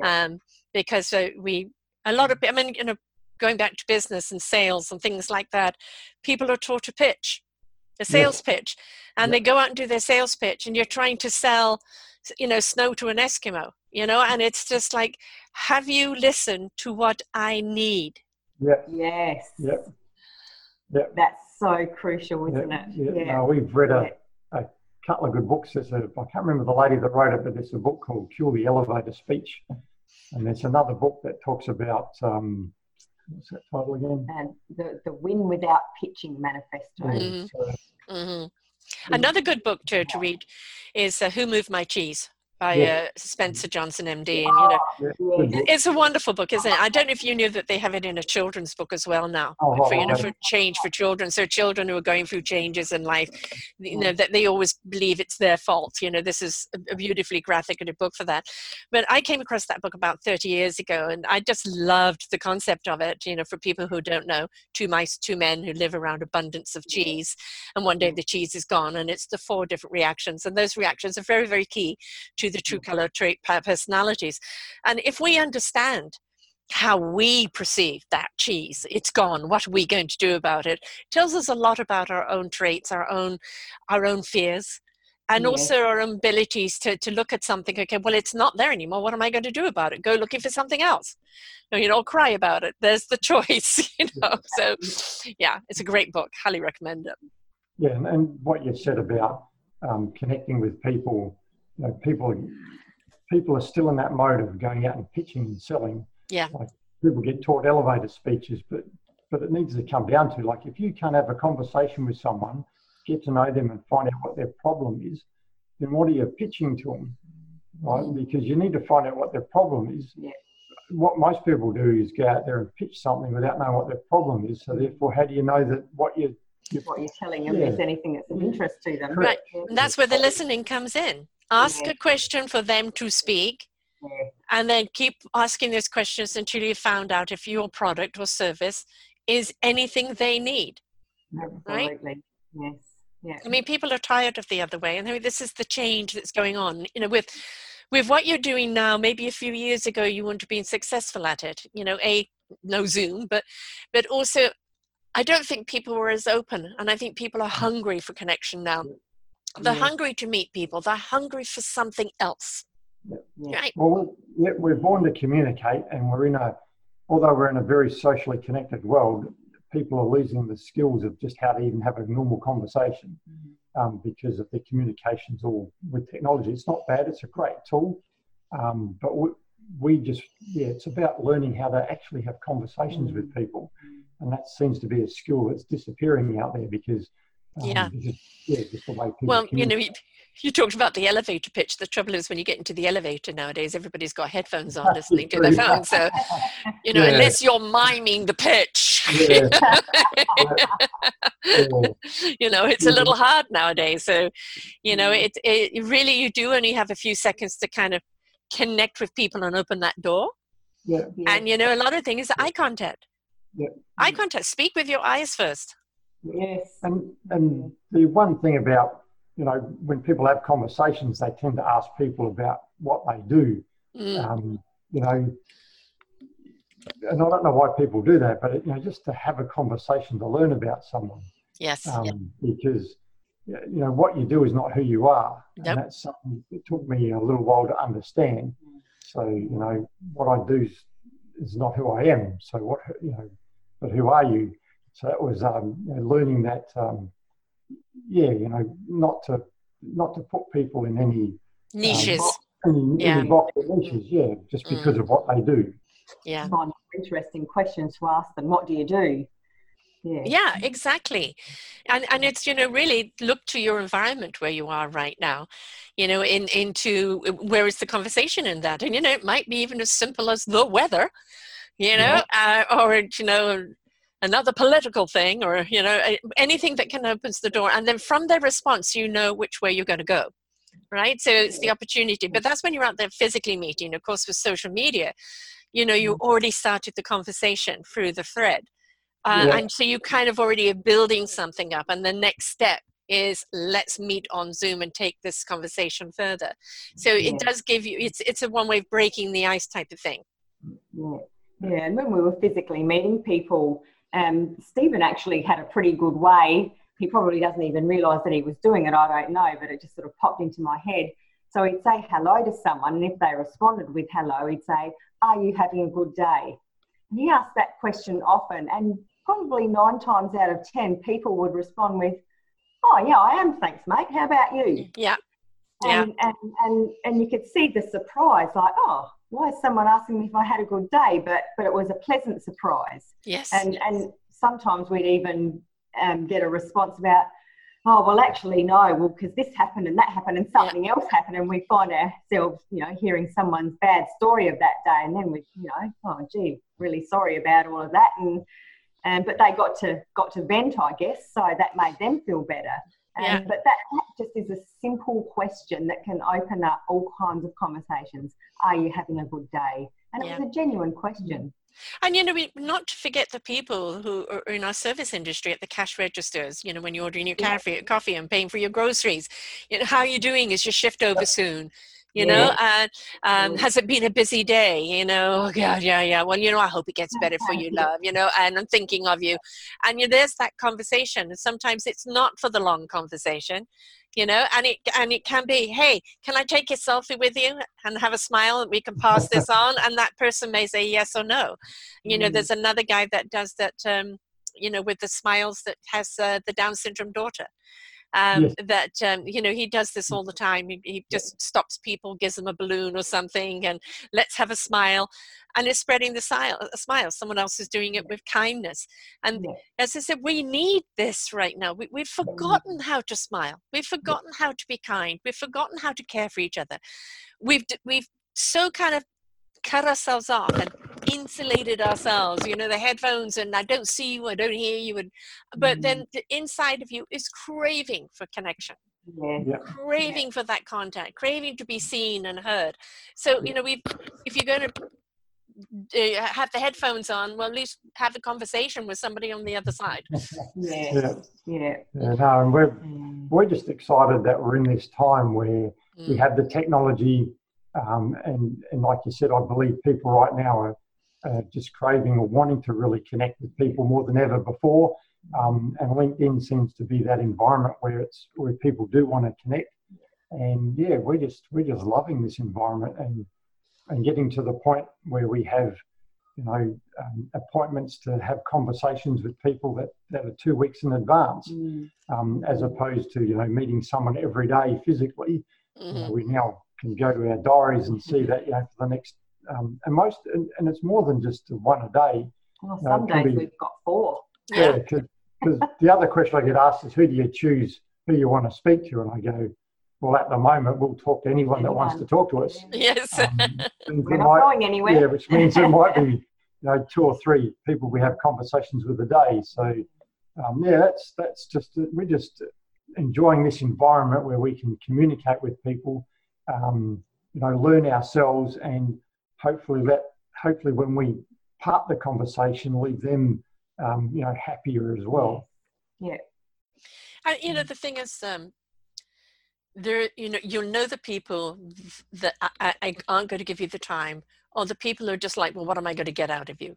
A: Yeah. um, because uh, we a lot of i mean you know going back to business and sales and things like that people are taught to pitch a sales pitch and they go out and do their sales pitch and you're trying to sell you know snow to an eskimo you know and it's just like have you listened to what i need?
B: Yeah
C: yes.
B: Yeah yeah
C: that's so crucial isn't
B: yeah. it? Yeah, yeah. we've read a, a couple of good books there's a i can't remember the lady that wrote it but there's a book called cue the elevator speech and there's another book that talks about um, what's that title again?
C: And the, the Win Without Pitching Manifesto.
A: Mm-hmm. Mm-hmm. Another good book to, to read is uh, Who Moved My Cheese? By yeah. uh, Spencer Johnson, MD. And you know, yeah. it's a wonderful book, isn't it? I don't know if you knew that they have it in a children's book as well now oh, for you know for change for children. So children who are going through changes in life, you know, that they always believe it's their fault. You know, this is a beautifully graphic and a book for that. But I came across that book about 30 years ago, and I just loved the concept of it. You know, for people who don't know, two mice, two men who live around abundance of cheese, and one day the cheese is gone, and it's the four different reactions, and those reactions are very, very key to to the true color trait personalities. And if we understand how we perceive that cheese it's gone what are we going to do about it? Tells us a lot about our own traits our own our own fears and yes. also our abilities to, to look at something okay well it's not there anymore what am i going to do about it? Go looking for something else. No you don't cry about it there's the [LAUGHS] choice you know so yeah it's a great book highly recommend it.
B: Yeah and, and what you said about um, connecting with people you know, people people are still in that mode of going out and pitching and selling.
A: Yeah.
B: Like people get taught elevator speeches, but but it needs to come down to like if you can't have a conversation with someone, get to know them and find out what their problem is, then what are you pitching to them? Right? Mm. Because you need to find out what their problem is.
C: Yeah.
B: What most people do is go out there and pitch something without knowing what their problem is. So therefore, how do you know that what you
C: what you're telling them yeah. is anything that's of interest to them?
A: Right. And that's where the listening comes in ask a question for them to speak and then keep asking those questions until you found out if your product or service is anything they need
C: Absolutely. right yes yeah.
A: i mean people are tired of the other way and I mean, this is the change that's going on you know with with what you're doing now, maybe a few years ago you wouldn't have been successful at it. You know, a no Zoom, but but also I don't think people were as open, and I think people are mm. hungry for connection now. They're yes. hungry to meet people. They're hungry for something else.
B: Yeah. Right. Well, yeah, we're born to communicate, and we're in a, although we're in a very socially connected world, people are losing the skills of just how to even have a normal conversation mm-hmm. um, because of the communications all with technology. It's not bad; it's a great tool, um, but we, we, just yeah, it's about learning how to actually have conversations mm-hmm. with people, and that seems to be a skill that's disappearing out there because.
A: Um, yeah. Because, yeah, just well, you know, you talked about the elevator pitch. The trouble is when you get into the elevator nowadays, everybody's got headphones on listening to their phone. So, you know, [LAUGHS] yeah. unless you're miming the pitch, [LAUGHS] yeah. [LAUGHS] you know, it's a little hard nowadays. So, you know, it, it really, you do only have a few seconds to kind of connect with people and open that door. Yeah. And, you know, a lot of things is eye contact. Yeah. Eye contact. Speak with your eyes first.
C: Yes.
B: And, and the one thing about you know, when people have conversations, they tend to ask people about what they do. Mm. Um, you know, and I don't know why people do that, but you know, just to have a conversation to learn about someone.
A: Yes.
B: Um, Because you know what you do is not who you are, yep. and that's something it took me a little while to understand. So you know, what I do is, is not who I am. So what you know, but who are you? So it was um, you know, learning that um, yeah, you know, not to not to put people in any
A: um, niches.
B: Um, any, yeah. Any box niches, yeah, just mm. because mm. of what they do.
A: Yeah.
C: Find interesting questions to ask them. What do you do?
A: Yeah. yeah exactly and and it's you know really look to your environment where you are right now you know in into where is the conversation in that and you know it might be even as simple as the weather you know yeah. uh, or you know another political thing or you know anything that can opens the door and then from their response you know which way you're going to go right so it's the opportunity but that's when you're out there physically meeting of course with social media you know you mm-hmm. already started the conversation through the thread uh, yeah. and so you kind of already are building something up and the next step is let's meet on zoom and take this conversation further so yeah. it does give you it's it's a one way of breaking the ice type of thing
C: yeah yeah and when we were physically meeting people um, Stephen actually had a pretty good way. He probably doesn't even realise that he was doing it. I don't know, but it just sort of popped into my head. So he'd say hello to someone, and if they responded with hello, he'd say, Are you having a good day? And he asked that question often, and probably nine times out of 10, people would respond with, Oh, yeah, I am. Thanks, mate. How about you?
A: Yeah.
C: And, yeah. and, and, and you could see the surprise, like, Oh, why is someone asking me if I had a good day? But but it was a pleasant surprise.
A: Yes.
C: And
A: yes.
C: and sometimes we'd even um, get a response about, oh well, actually no, well because this happened and that happened and something yeah. else happened, and we find ourselves, you know, hearing someone's bad story of that day, and then we, you know, oh gee, really sorry about all of that, and and but they got to got to vent, I guess, so that made them feel better. Yeah. but that, just is a simple question that can open up all kinds of conversations. Are you having a good day? And it was a genuine question.
A: And you know, we, not to forget the people who are in our service industry at the cash registers. You know, when you're ordering your yeah. coffee, coffee and paying for your groceries. You know, how are you doing? Is your shift over soon? You know and um, has it been a busy day you know? Oh god yeah yeah. Well you know i hope it gets better for you love you know? And i'm thinking of you. And you know, there's that conversation. And sometimes it's not for the long conversation you know? And it and it can be hey can i take a selfie with you and have a smile and we can pass [LAUGHS] this on? And that person may say yes or no. You know mm. there's another guy that does that um you know with the smiles that has uh, the down syndrome daughter um, yes. that um, you know he does this all the time. He, he, just stops people gives them a balloon or something and let's have a smile and it's spreading the smile, a smile. Someone else is doing it with kindness. And yes. as i said we need this right now. We, have forgotten how to smile. We've forgotten how to be kind. We've forgotten how to care for each other. We've we've so kind of cut ourselves off and insulated ourselves you know the headphones and i don't see you i don't hear you and but mm-hmm. then the inside of you is craving for connection
C: yeah.
A: craving for that contact craving to be seen and heard so you know we if you're going to uh, have the headphones on well at least have a conversation with somebody on the other side [LAUGHS]
C: yeah yeah,
B: yeah. yeah no, and we're mm. we're just excited that we're in this time where mm. we have the technology Um, and, and like you said, I believe people right now are uh, just craving or wanting to really connect with people more than ever before. Um, and LinkedIn seems to be that environment where it's where people do want to connect. And yeah, we're just we're just loving this environment and and getting to the point where we have you know um, appointments to have conversations with people that, that are two weeks in advance mm. um, as opposed to you know meeting someone every day physically mm-hmm. uh, we now can go to our diaries and see that you know for the next um, and most and, and, it's more than just one a day
C: well some days be, we've got four
B: yeah because the other question i get asked is who do you choose who you want to speak to and i go well, at the moment, we'll talk to anyone that wants to talk to us. [LAUGHS]
A: Yes.
C: Um, We're not might, going anywhere.
B: Yeah, which means it might be, [LAUGHS] you know, two or three people we have conversations with a day. So, um, yeah, that's that's just we're just enjoying this environment where we can communicate with people, um, you know, learn ourselves, and hopefully that hopefully when we part the conversation, leave them, um, you know, happier as well.
C: Yeah.
A: And you know, the thing is, um, there you know you'll know the people that I, I aren't going to give you the time or the people who are just like well what am i going to get out of you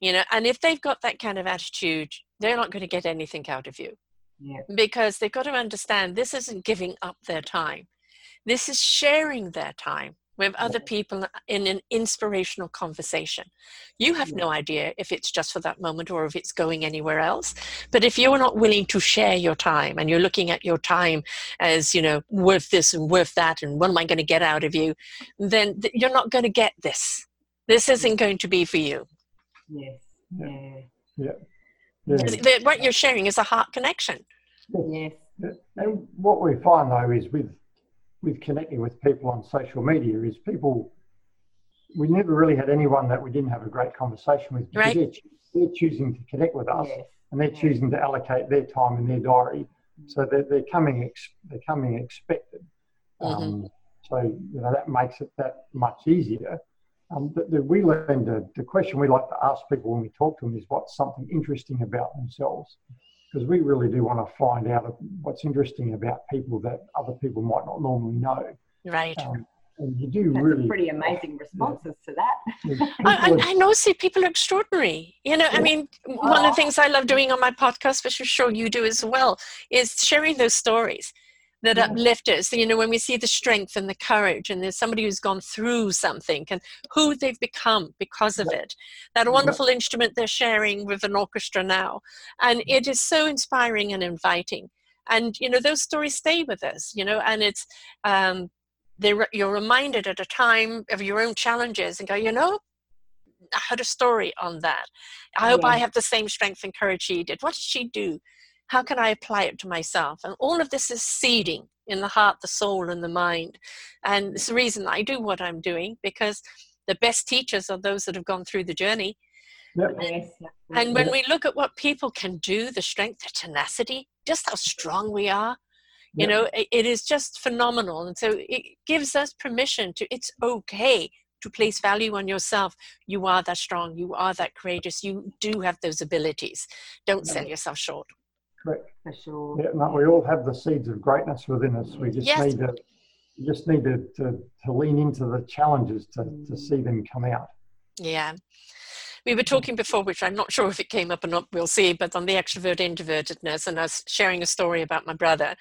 A: you know and if they've got that kind of attitude they're not going to get anything out of you
C: yeah.
A: because they've got to understand this isn't giving up their time this is sharing their time with other people in an inspirational conversation. You have no idea if it's just for that moment or if it's going anywhere else. But if you're not willing to share your time and you're looking at your time as, you know, worth this and worth that and what am I going to get out of you, then th- you're not going to get this. This isn't going to be for you.
C: Yes. Yeah.
B: Yeah. yeah.
A: The, what you're sharing is a heart connection.
C: Yes.
B: And what we find though is with with connecting with people on social media is people we never really had anyone that we didn't have a great conversation with
A: right.
B: they're, they're, choosing to connect with us yes. and they're choosing to allocate their time in their diary so they're, they're coming ex, they're coming expected mm-hmm. um, so you know that makes it that much easier um, but the, we learned the, the question we like to ask people when we talk to them is what's something interesting about themselves because we really do want to find out what's interesting about people that other people might not normally know.
A: Right.
B: Um, and you do
C: That's
B: really
C: pretty amazing responses yeah. to that.
A: I, I, know, see, people are extraordinary. You know, yeah. I mean, one of the things I love doing on my podcast, which I'm sure you do as well, is sharing those stories that yeah. uplift us. You know, when we see the strength and the courage, and there's somebody who's gone through something and who they've become because of yeah. it. That wonderful yeah. instrument they're sharing with an orchestra now. And it is so inspiring and inviting. And, you know, those stories stay with us, you know, and it's, um, you're reminded at a time of your own challenges and go, you know, I had a story on that. I hope I have the same strength and courage she did. What did she do? How can I apply it to myself? And all of this is seeding in the heart, the soul, and the mind. And it's the reason I do what I'm doing because the best teachers are those that have gone through the journey.
B: Yep.
A: And, and when we look at what people can do, the strength, the tenacity, just how strong we are, you know, it, it is just phenomenal. And so it gives us permission to, it's okay to place value on yourself. You are that strong, you are that courageous, you do have those abilities. Don't sell yourself short.
B: Correct.
C: For sure.
B: Yeah, we all have the seeds of greatness within us. We just yes. need to just need to, to, to lean into the challenges to, to see them come out.
A: Yeah. We were talking before, which I'm not sure if it came up or not, we'll see, but on the extrovert introvertedness. And I was sharing a story about my brother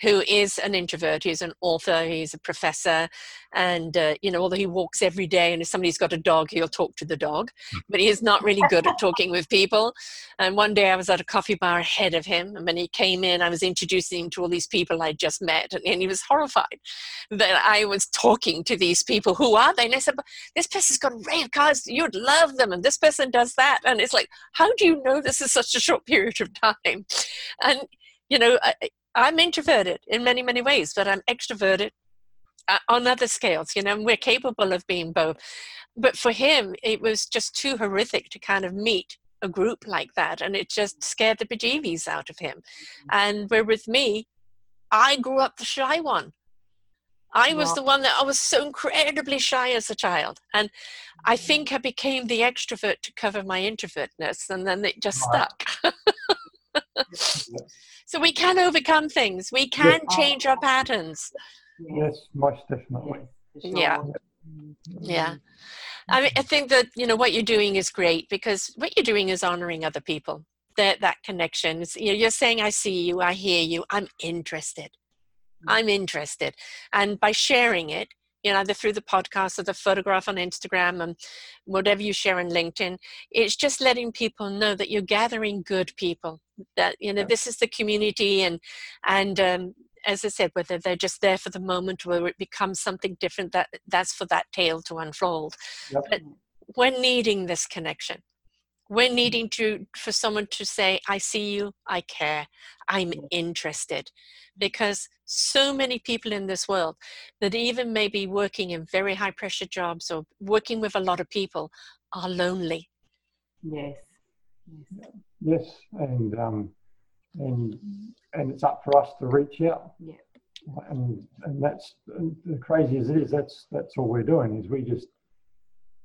A: who is an introvert. He's an author, he's a professor, and uh, you know, although he walks every day, and if somebody's got a dog, he'll talk to the dog, but he is not really good at talking with people. And one day I was at a coffee bar ahead of him, and when he came in, I was introducing him to all these people I'd just met, and, and he was horrified that I was talking to these people. Who are they? And I said, "This person's got rave cars. You'd love them, and this person does that." And it's like, how do you know this is such a short period of time? And you know, I'm introverted in many, many ways, but I'm extroverted uh, on other scales. You know, and we're capable of being both. But for him, it was just too horrific to kind of meet a group like that, and it just scared the bejeebies out of him. Mm-hmm. And where with me, I grew up the shy one. I was the one that I was so incredibly shy as a child. And I mm-hmm. think I became the extrovert to cover my introvertness, and then it just stuck. [LAUGHS] So we can overcome things. We can change our patterns.
B: Yes, most definitely.
A: Sure. Yeah. Yeah. I mean, I think that you know what you're doing is great because what you're doing is honoring other people. That that connection. It's, you know, you're saying, "I see you, I hear you, I'm interested, mm. I'm interested," and by sharing it, you know, either through the podcast or the photograph on Instagram and whatever you share on LinkedIn, it's just letting people know that you're gathering good people. That you know, this is the community, and and um, as I said, whether they're just there for the moment or it becomes something different, that that's for that tale to unfold. Yep. But we're needing this connection. We're needing to for someone to say, I see you, I care, I'm interested. Because so many people in this world that even maybe working in very high pressure jobs or working with a lot of people are lonely.
C: Yes.
B: Yes, yes. and um, and and it's up for us to reach out.
C: Yeah.
B: And and that's and the crazy as it is, that's that's all we're doing is we just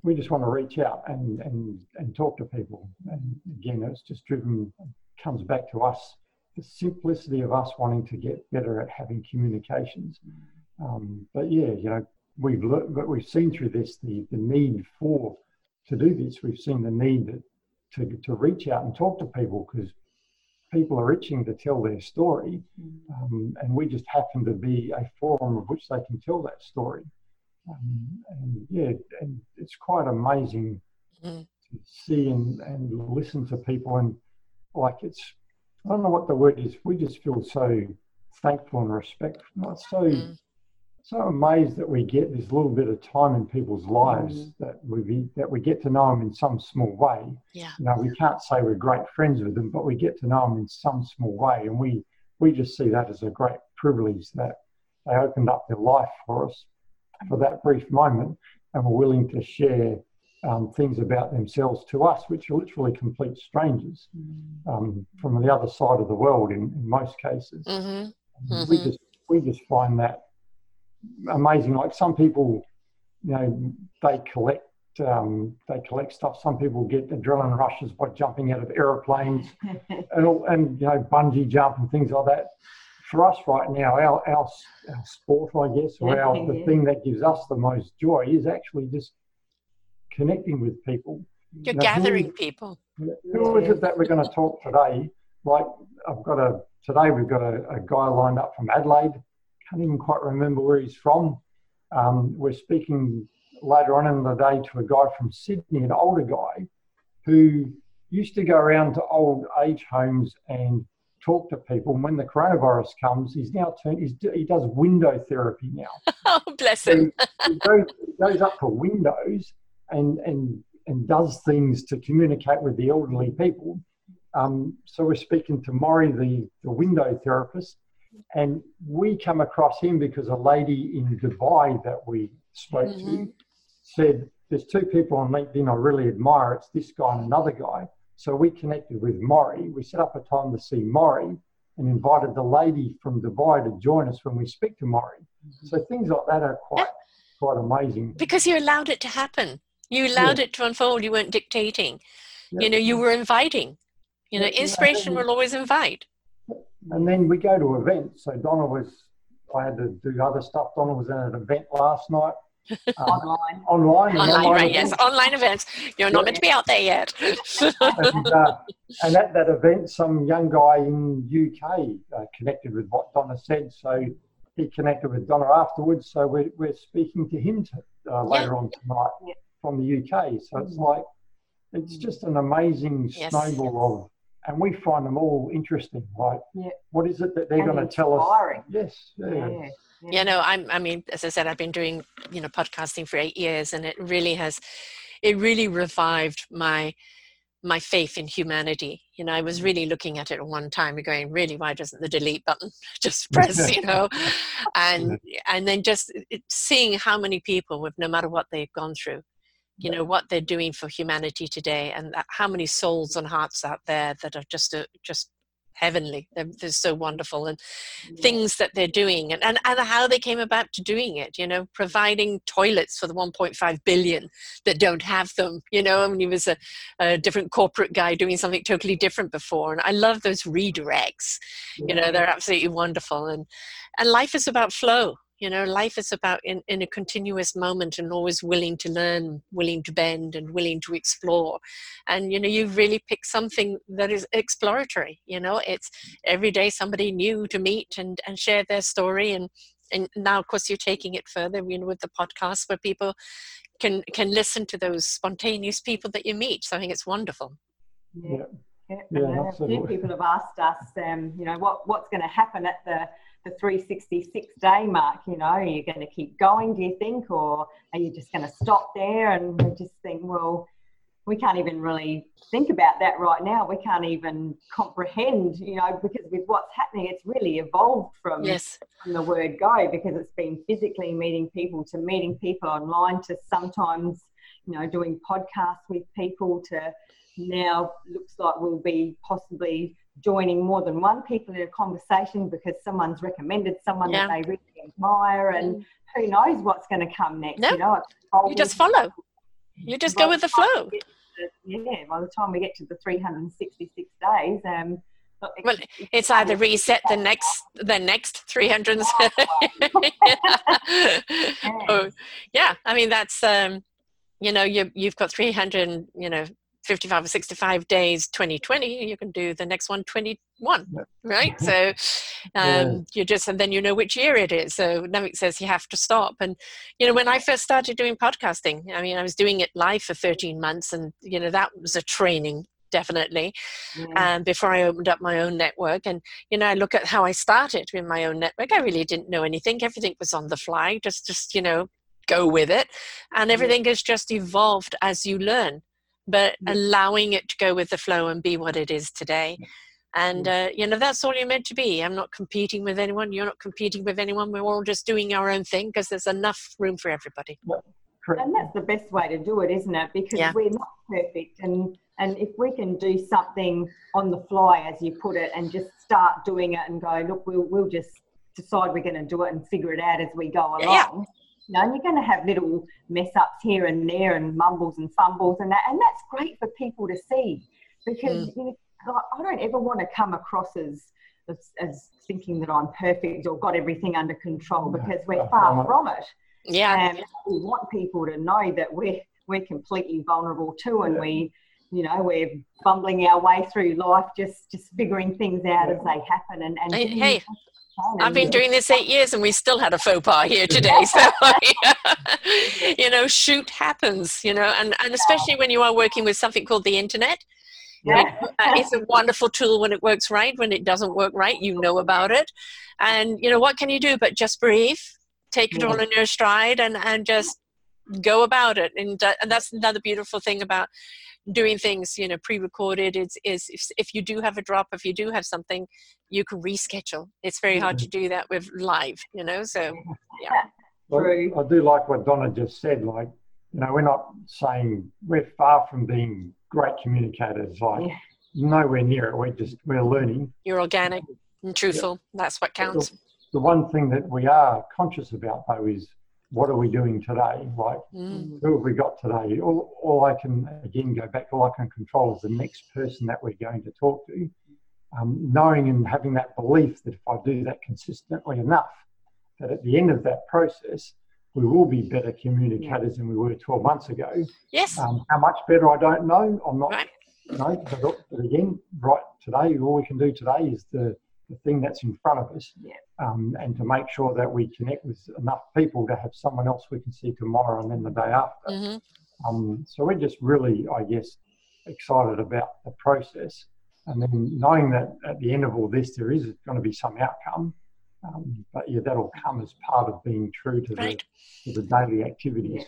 B: we just want to reach out and and and talk to people. And again, it's just driven comes back to us the simplicity of us wanting to get better at having communications. Um, but yeah, you know, we've but we've seen through this the the need for to do this. We've seen the need to to reach out and talk to people because people are itching to tell their story, mm. um, and we just happen to be a forum of which they can tell that story. Um, and yeah, and it's quite amazing mm. to see and, and listen to people, and like it's I don't know what the word is. We just feel so thankful and respectful, not so mm so amazed that we get this little bit of time in people's lives mm. that we that we get to know them in some small way.
A: Yeah.
B: You know, we can't say we're great friends with them, but we get to know them in some small way, and we we just see that as a great privilege that they opened up their life for us for that brief moment, and were willing to share um, things about themselves to us, which are literally complete strangers mm. um, from the other side of the world in, in most cases.
A: Mm-hmm. Mm-hmm.
B: We just we just find that amazing. Like some people, you know, they collect um, they collect stuff. Some people get adrenaline rushes by jumping out of aeroplanes [LAUGHS] and, and you know bungee jump and things like that. For us right now, our our, our sport, I guess, or our the thing that gives us the most joy is actually just connecting with people.
A: You're you know, gathering who, people.
B: Who is it that we're going to talk today? Like I've got a today we've got a, a guy lined up from Adelaide can't even quite remember where he's from. Um, we're speaking later on in the day to a guy from Sydney, an older guy, who used to go around to old age homes and talk to people. And when the coronavirus comes, he's now turned, he's, he does window therapy now. [LAUGHS]
A: oh, bless him.
B: he, goes, goes up to windows and, and, and does things to communicate with the elderly people. Um, so we're speaking to Maury, the, the window therapist, and we come across him because a lady in Dubai that we spoke mm-hmm. to said, There's two people on LinkedIn I really admire. It's this guy and another guy. So we connected with Maury. We set up a time to see Maury and invited the lady from Dubai to join us when we speak to Maury. Mm-hmm. So things like that are quite quite amazing.
A: Because you allowed it to happen. You allowed yeah. it to unfold. You weren't dictating. Yeah. You know, you were inviting. You know, inspiration will always invite
B: and then we go to events. So Donna was, I had to do other stuff. Donna was at an event last night.
C: Online. [LAUGHS]
B: Online.
A: Online, online right, yes. Online events. You're not meant to be out there yet.
B: and, uh, and, at that event, some young guy in UK uh, connected with what Donna said. So he connected with Donna afterwards. So we're, we're speaking to him to, uh, later yeah. on tonight yeah. from the UK. So it's like, it's just an amazing yes. snowball of and we find them all interesting. Like, yeah. what is it that they're going to tell us? Yes. Yeah. yeah.
A: Yeah, no, I'm, I mean, as I said, I've been doing, you know, podcasting for eight years and it really has, it really revived my, my faith in humanity. You know, I was really looking at it at one time and going, really, why doesn't the delete button [LAUGHS] just [LAUGHS] press, you know? and, and then just seeing how many people with no matter what they've gone through, you know what they're doing for humanity today and how many souls and hearts out there that are just uh, just heavenly they're, they're, so wonderful and things that they're doing and, and, and how they came about to doing it you know providing toilets for the 1.5 billion that don't have them you know I mean he was a, a different corporate guy doing something totally different before and i love those redirects you know they're absolutely wonderful and and life is about flow you know life is about in, in a continuous moment and always willing to learn willing to bend and willing to explore. And you know you've really picked something that is exploratory you know it's every day somebody new to meet and and share their story and and now of course you're taking it further you know with the podcast where people can can listen to those spontaneous people that you meet. So i think it's wonderful.
C: Yeah, yeah. yeah a few people have asked us um, you know what what's going to happen at the the 366 day mark you know are you going to keep going do you think or are you just going to stop there and we just think well we can't even really think about that right now we can't even comprehend you know because with what's happening it's really evolved from,
A: yes.
C: from the word go because it's been physically meeting people to meeting people online to sometimes you know doing podcasts with people to now looks like we'll be possibly joining more than one people in a conversation because someone's recommended someone yeah. that they really admire and mm. who knows what's going to come next
A: no.
C: you know
A: you just follow you just go with the flow
C: yeah by the time we get to the 366 days um
A: well it's either reset the next the next 300 [LAUGHS] [LAUGHS] oh, yeah i mean that's um you know you you've got 300 you know 55 or 65 days 2020 you can do the next one 21 right? [LAUGHS] So um, yeah. you just and then you know which year it is. So nothing says you have to stop. And you know when i first started doing podcasting i mean i was doing it live for 13 months and you know that was a training definitely yeah. um, before i opened up my own network. And you know i look at how i started with my own network. I really didn't know anything. Everything was on the fly. Just just you know go with it. And everything yeah. has just evolved as you learn but allowing it to go with the flow and be what it is today. And uh, you know that's all you're meant to be. I'm not competing with anyone. You're not competing with anyone. We're all just doing our own thing because there's enough room for everybody.
C: And that's the best way to do it isn't it? Because yeah. we're not perfect and and if we can do something on the fly as you put it and just start doing it and go look we'll, we'll just decide we're going to do it and figure it out as we go along yeah you know, and you're going to have little mess ups here and there and mumbles and fumbles and that, and that's great for people to see because mm. you know, I don't ever want to come across as, as, as thinking that I'm perfect or got everything under control because we're far from it.
A: Yeah,
C: and we want people to know that we're we're completely vulnerable too, and yeah. we, you know, we're bumbling our way through life, just just figuring things out yeah. as they happen, and and
A: hey, hey I've been doing this eight years and we still had a faux pas here today. [LAUGHS] So, [LAUGHS] you know, shoot happens, you know, and, and especially when you are working with something called the internet. Yeah. Uh, it's a wonderful tool when it works right. When it doesn't work right, you know about it. And, you know, what can you do but just breathe, take it all in your stride and, and just go about it. And, uh, and that's another beautiful thing about doing things you know pre-recorded is is if, if you do have a drop if you do have something you can reschedule. It's very hard to mm-hmm. do that with live you know so yeah.
B: Well, i do like what donna just said like you know we're not saying we're far from being great communicators like yeah. nowhere near it. We're just we're learning.
A: You're organic and truthful. Yeah. that's what counts.
B: the, the one thing that we are conscious about though is what are we doing today? Like, mm. who have we got today? All, all I can, again, go back, all I can control is the next person that we're going to talk to. Um, knowing and having that belief that if I do that consistently enough, that at the end of that process, we will be better communicators yeah. than we were 12 months ago.
A: Yes.
B: Um, how much better, I don't know. I'm not, right. you know, but, but again, right today, all we can do today is the the thing that's in front of us
C: yeah.
B: um, and to make sure that we connect with enough people to have someone else we can see tomorrow and then the day after.
A: Mm-hmm.
B: Um, so we're just really, I guess, excited about the process. And then knowing that at the end of all this, there is going to be some outcome. Um, but yeah, that'll come as part of being true to, right. the, to the daily activities.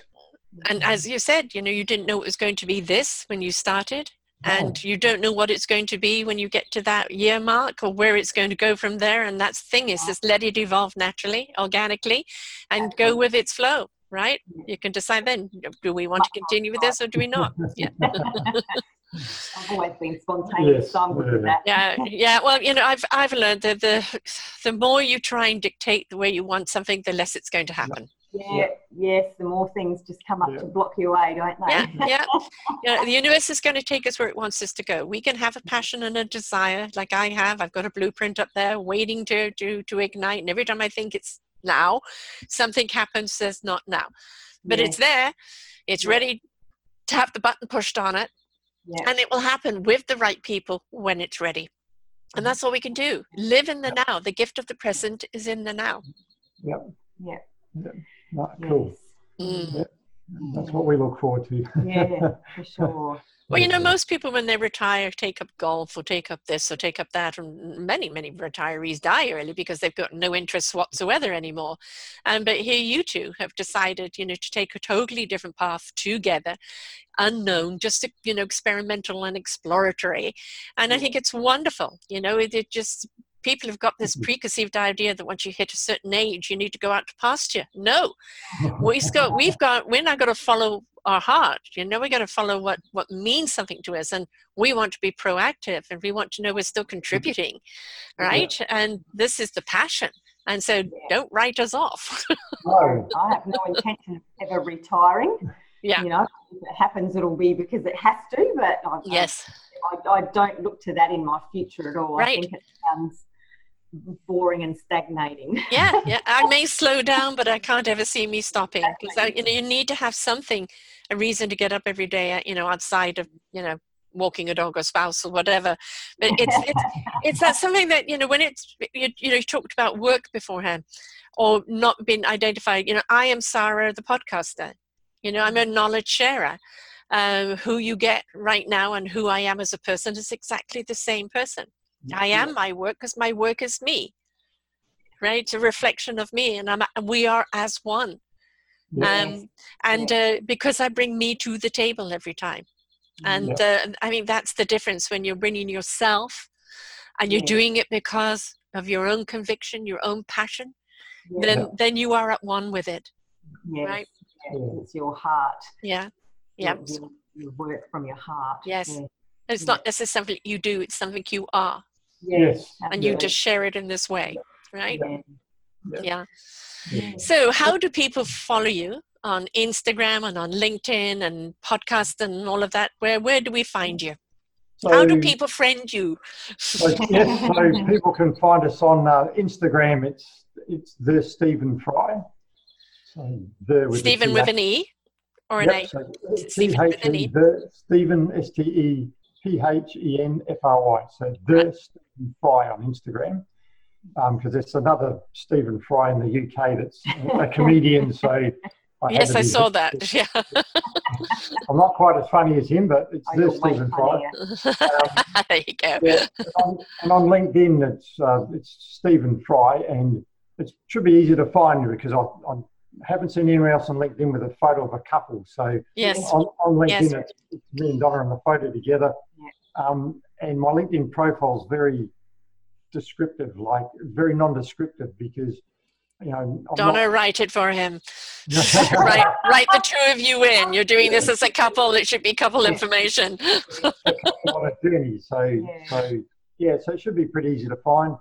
A: And as you said, you know, you didn't know it was going to be this when you started Oh. and you don't know what it's going to be when you get to that year mark or where it's going to go from there and that's the thing is just let it evolve naturally organically and go with its flow right you can decide then do we want to continue with this or do we not
C: yeah [LAUGHS] I've always been spontaneous, yes. so I'm good with that.
A: Yeah, yeah. Well, you know, I've I've learned that the the more you try and dictate the way you want something, the less it's going to happen.
C: Yeah, yes, the more things just come up yeah. to block your way, don't they?
A: Yeah, [LAUGHS] yeah. yeah. The universe is going to take us where it wants us to go. We can have a passion and a desire, like I have. I've got a blueprint up there waiting to to to ignite. And every time I think it's now. Something happens, says not now. But
C: Yeah.
A: it's there, it's
C: Yeah.
A: ready to have the button pushed on it,
C: Yeah.
A: and it will happen with the right people when it's ready. And mm-hmm. that's all we can do. Live in the now. The gift of the present is in the now.
B: Yep.
C: Yeah.
B: Right, cool.
A: Mm.
B: Yep. That's what we look forward to.
C: Yeah, [LAUGHS] for sure.
A: Well, you know, most people when they retire take up golf or take up this or take up that, and many, many retirees die early because they've got no interest whatsoever anymore. Um, but here, you two have decided, you know, to take a totally different path together, unknown, just you know, experimental and exploratory. And I think it's wonderful. You know, it, it just people have got this mm-hmm. preconceived idea that once you hit a certain age, you need to go out to pasture. No, [LAUGHS] we've got we've got we're not going to follow our heart you know we're going to follow what what means something to us and we want to be proactive and we want to know we're still mm-hmm. contributing right and this is the passion and so don't write us off [LAUGHS]
B: no,
C: I have no intention of ever retiring.
A: Yeah.
C: You know, if it happens, it'll be because it has to, but I,
A: yes
C: I, I don't look to that in my future at all.
A: Right.
C: I think it sounds boring and stagnating. [LAUGHS]
A: yeah yeah i may [LAUGHS] slow down but i can't ever see me stopping because you know you need to have something a reason to get up every day uh, you know outside of you know walking a dog or spouse or whatever. But it's it's it's that [LAUGHS] something that you know when it's you, you know you talked about work beforehand or not being identified you know i am sarah the podcaster. You know i'm a knowledge sharer. Um, who you get right now and who i am as a person is exactly the same person i am my work because my work is me right it's a reflection of me and i'm we are as one
B: Yeah.
A: um, and uh, because i bring me to the table every time and uh, i mean that's the difference when you're bringing yourself and you're
C: Yeah.
A: doing it because of your own conviction your own passion
C: Yeah.
A: then then you are at one with it
C: Yes,
A: right.
C: yes, It's your heart.
A: yeah yeah
C: You, work from your heart.
A: Yes.
C: Yeah.
A: it's not necessarily something you do it's something you are
B: Yes.
A: and you
C: absolutely.
A: just share it in this way right
C: Yeah.
A: yeah
C: Yeah.
A: so how do people follow you on instagram and on linkedin and podcast and all of that where where do we find you
B: So,
A: how do people friend you
B: so, yes, so [LAUGHS] people can find us on uh, Instagram. It's it's the Stephen Fry. So the with
A: Stephen
B: two
A: with an E or an A?
B: Yep, so
A: Stephen with an
B: T-H-E,
A: E.
B: the Stephen S T E P H E N F R Y. So the
A: Right.
B: Stephen Fry on Instagram. Because there's another Stephen Fry in the UK that's a comedian. So I [LAUGHS]
A: Yes, I saw that. Yeah.
B: I'm not quite as funny as him, but it's
C: Oh,
B: the Stephen Fry.
C: funnier. [LAUGHS]
A: there you go.
B: Yeah, and on, and on LinkedIn, it's uh, it's Stephen Fry, and it should be easy to find you because I, I haven't seen anyone else on LinkedIn with a photo of a couple. So
A: Yes.
B: on, on LinkedIn,
A: Yes.
B: it's, it's me and Donna and the photo together. Um, and my LinkedIn profile is very descriptive, like very non-descriptive because you know I'm
A: Donna, write it for him.
B: not, [LAUGHS]
A: Write, write the two of you in. You're doing this as a couple. It should be couple information. [LAUGHS]
B: on a journey. So,
C: Yeah.
B: so yeah, so it should be pretty easy to find.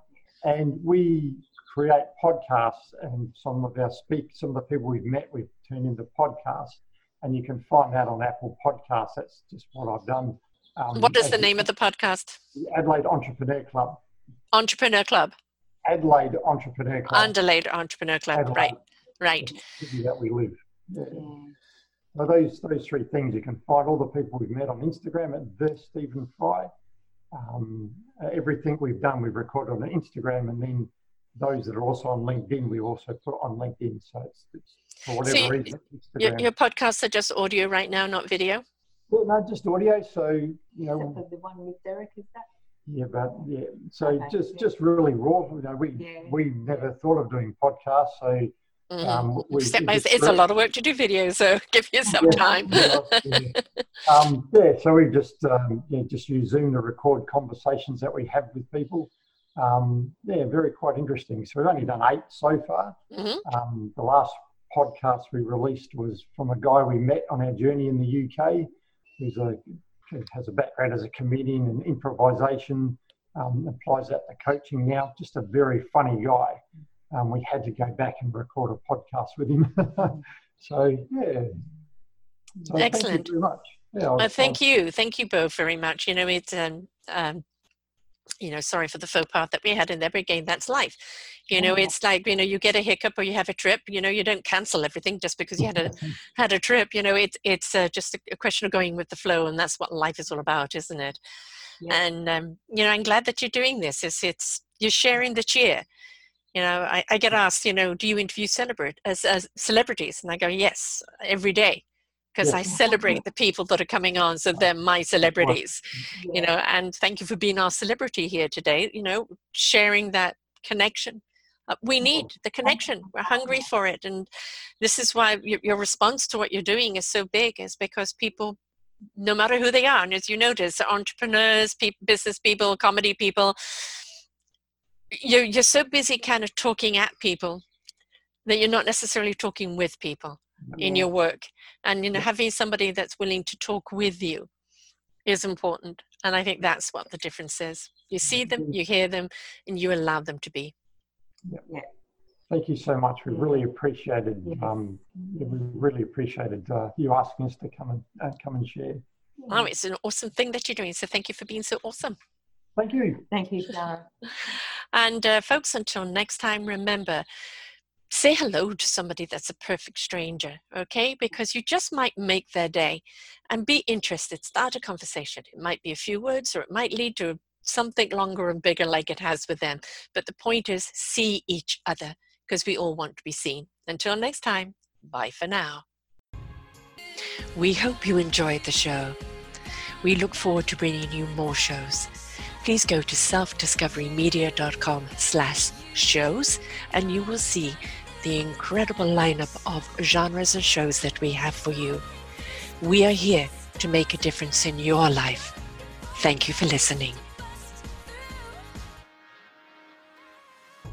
B: And we create podcasts, and some of our speak, some of the people we've met, we've turned into podcasts, and you can find that on Apple Podcasts. That's just what I've done. Um,
A: What is the name of the podcast?
B: the Adelaide Entrepreneur Club?
A: Entrepreneur Club.
B: Adelaide Entrepreneur Club.
A: Adelaide Entrepreneur Club.
B: Adelaide.
A: Right. Right.
B: the city that we live. Yeah.
C: Yeah.
B: So those those three things you can find all the people we've met on Instagram at the Stephen Fry. Um, everything we've done we've recorded on Instagram, and then those that are also on LinkedIn we also put on LinkedIn. So it's, it's for whatever
A: So you-
B: reason
A: Your, your podcasts are just audio right now, not video.
B: Well, no, just audio. So you
C: Except
B: know,
C: for the one with Derek, is that?
B: yeah, but yeah. So
C: Okay,
B: just
C: yeah.
B: just really raw. You know, we
C: Yeah.
B: we never thought of doing podcasts. So
A: Mhm.
B: um, we,
A: Step
B: we
A: by
B: just
A: step. It's a lot of work to do video, so [LAUGHS] give you some
B: Yeah,
A: time.
B: yeah, yeah. um, yeah, so we just um, yeah, just use Zoom to record conversations that we have with people. Um, yeah, very quite interesting. So we've only done eight so far.
A: Mhm.
B: Um, the last podcast we released was from a guy we met on our journey in the UK, who's a has a background as a comedian and improvisation. Um, applies that to coaching now. Just a very funny guy. Um, we had to go back and record a podcast with him. [LAUGHS] so yeah. So Thank
A: Excellent.
B: you very much. Yeah, I
A: Well, thank you. Thank you both very much. You know, it's um, um, you know, sorry for the faux pas that we had in there, but again, that's life. You know, it's like, you know, you get a hiccup or you have a trip, you know, you don't cancel everything just because you had a had a trip. You know, it's it's uh, just a, question of going with the flow, and that's what life is all about, isn't it? Yeah. And um, you know, I'm glad that you're doing this. It's it's you're sharing the cheer. You know, I, I get asked, you know, do you interview celebrate as, as celebrities? And I go, yes, every day because I celebrate the people that are coming on, so they're my celebrities, you know. And thank you for being our celebrity here today. You know, sharing that connection. Uh, we need the connection. We're hungry for it, and this is why your, your response to what you're doing is so big. Is because people, no matter who they are, and as you notice, entrepreneurs, people, business people, comedy people, you're you're so busy kind of talking at people that you're not necessarily talking with people in your work. And you know having somebody that's willing to talk with you is important. And i think that's what the difference is. You see them you hear them and you allow them to be.
B: Yeah. thank you so much. We really appreciated um, we really appreciated uh, you asking us to come and uh, come and share.
A: Oh it's an awesome thing that you're doing. So thank you for being so awesome.
B: Thank you.
C: Thank you Sarah. [LAUGHS]
A: and uh, folks until next time remember say hello to somebody that's a perfect stranger, okay? Because you just might make their day and be interested. Start a conversation. It might be a few words or it might lead to something longer and bigger like it has with them. But the point is, see each other because we all want to be seen. Until next time, bye for now. We hope you enjoyed the show. We look forward to bringing you more shows please go to selfdiscoverymedia.com slash shows and you will see the incredible lineup of genres and shows that we have for you. We are here to make a difference in your life. Thank you for listening.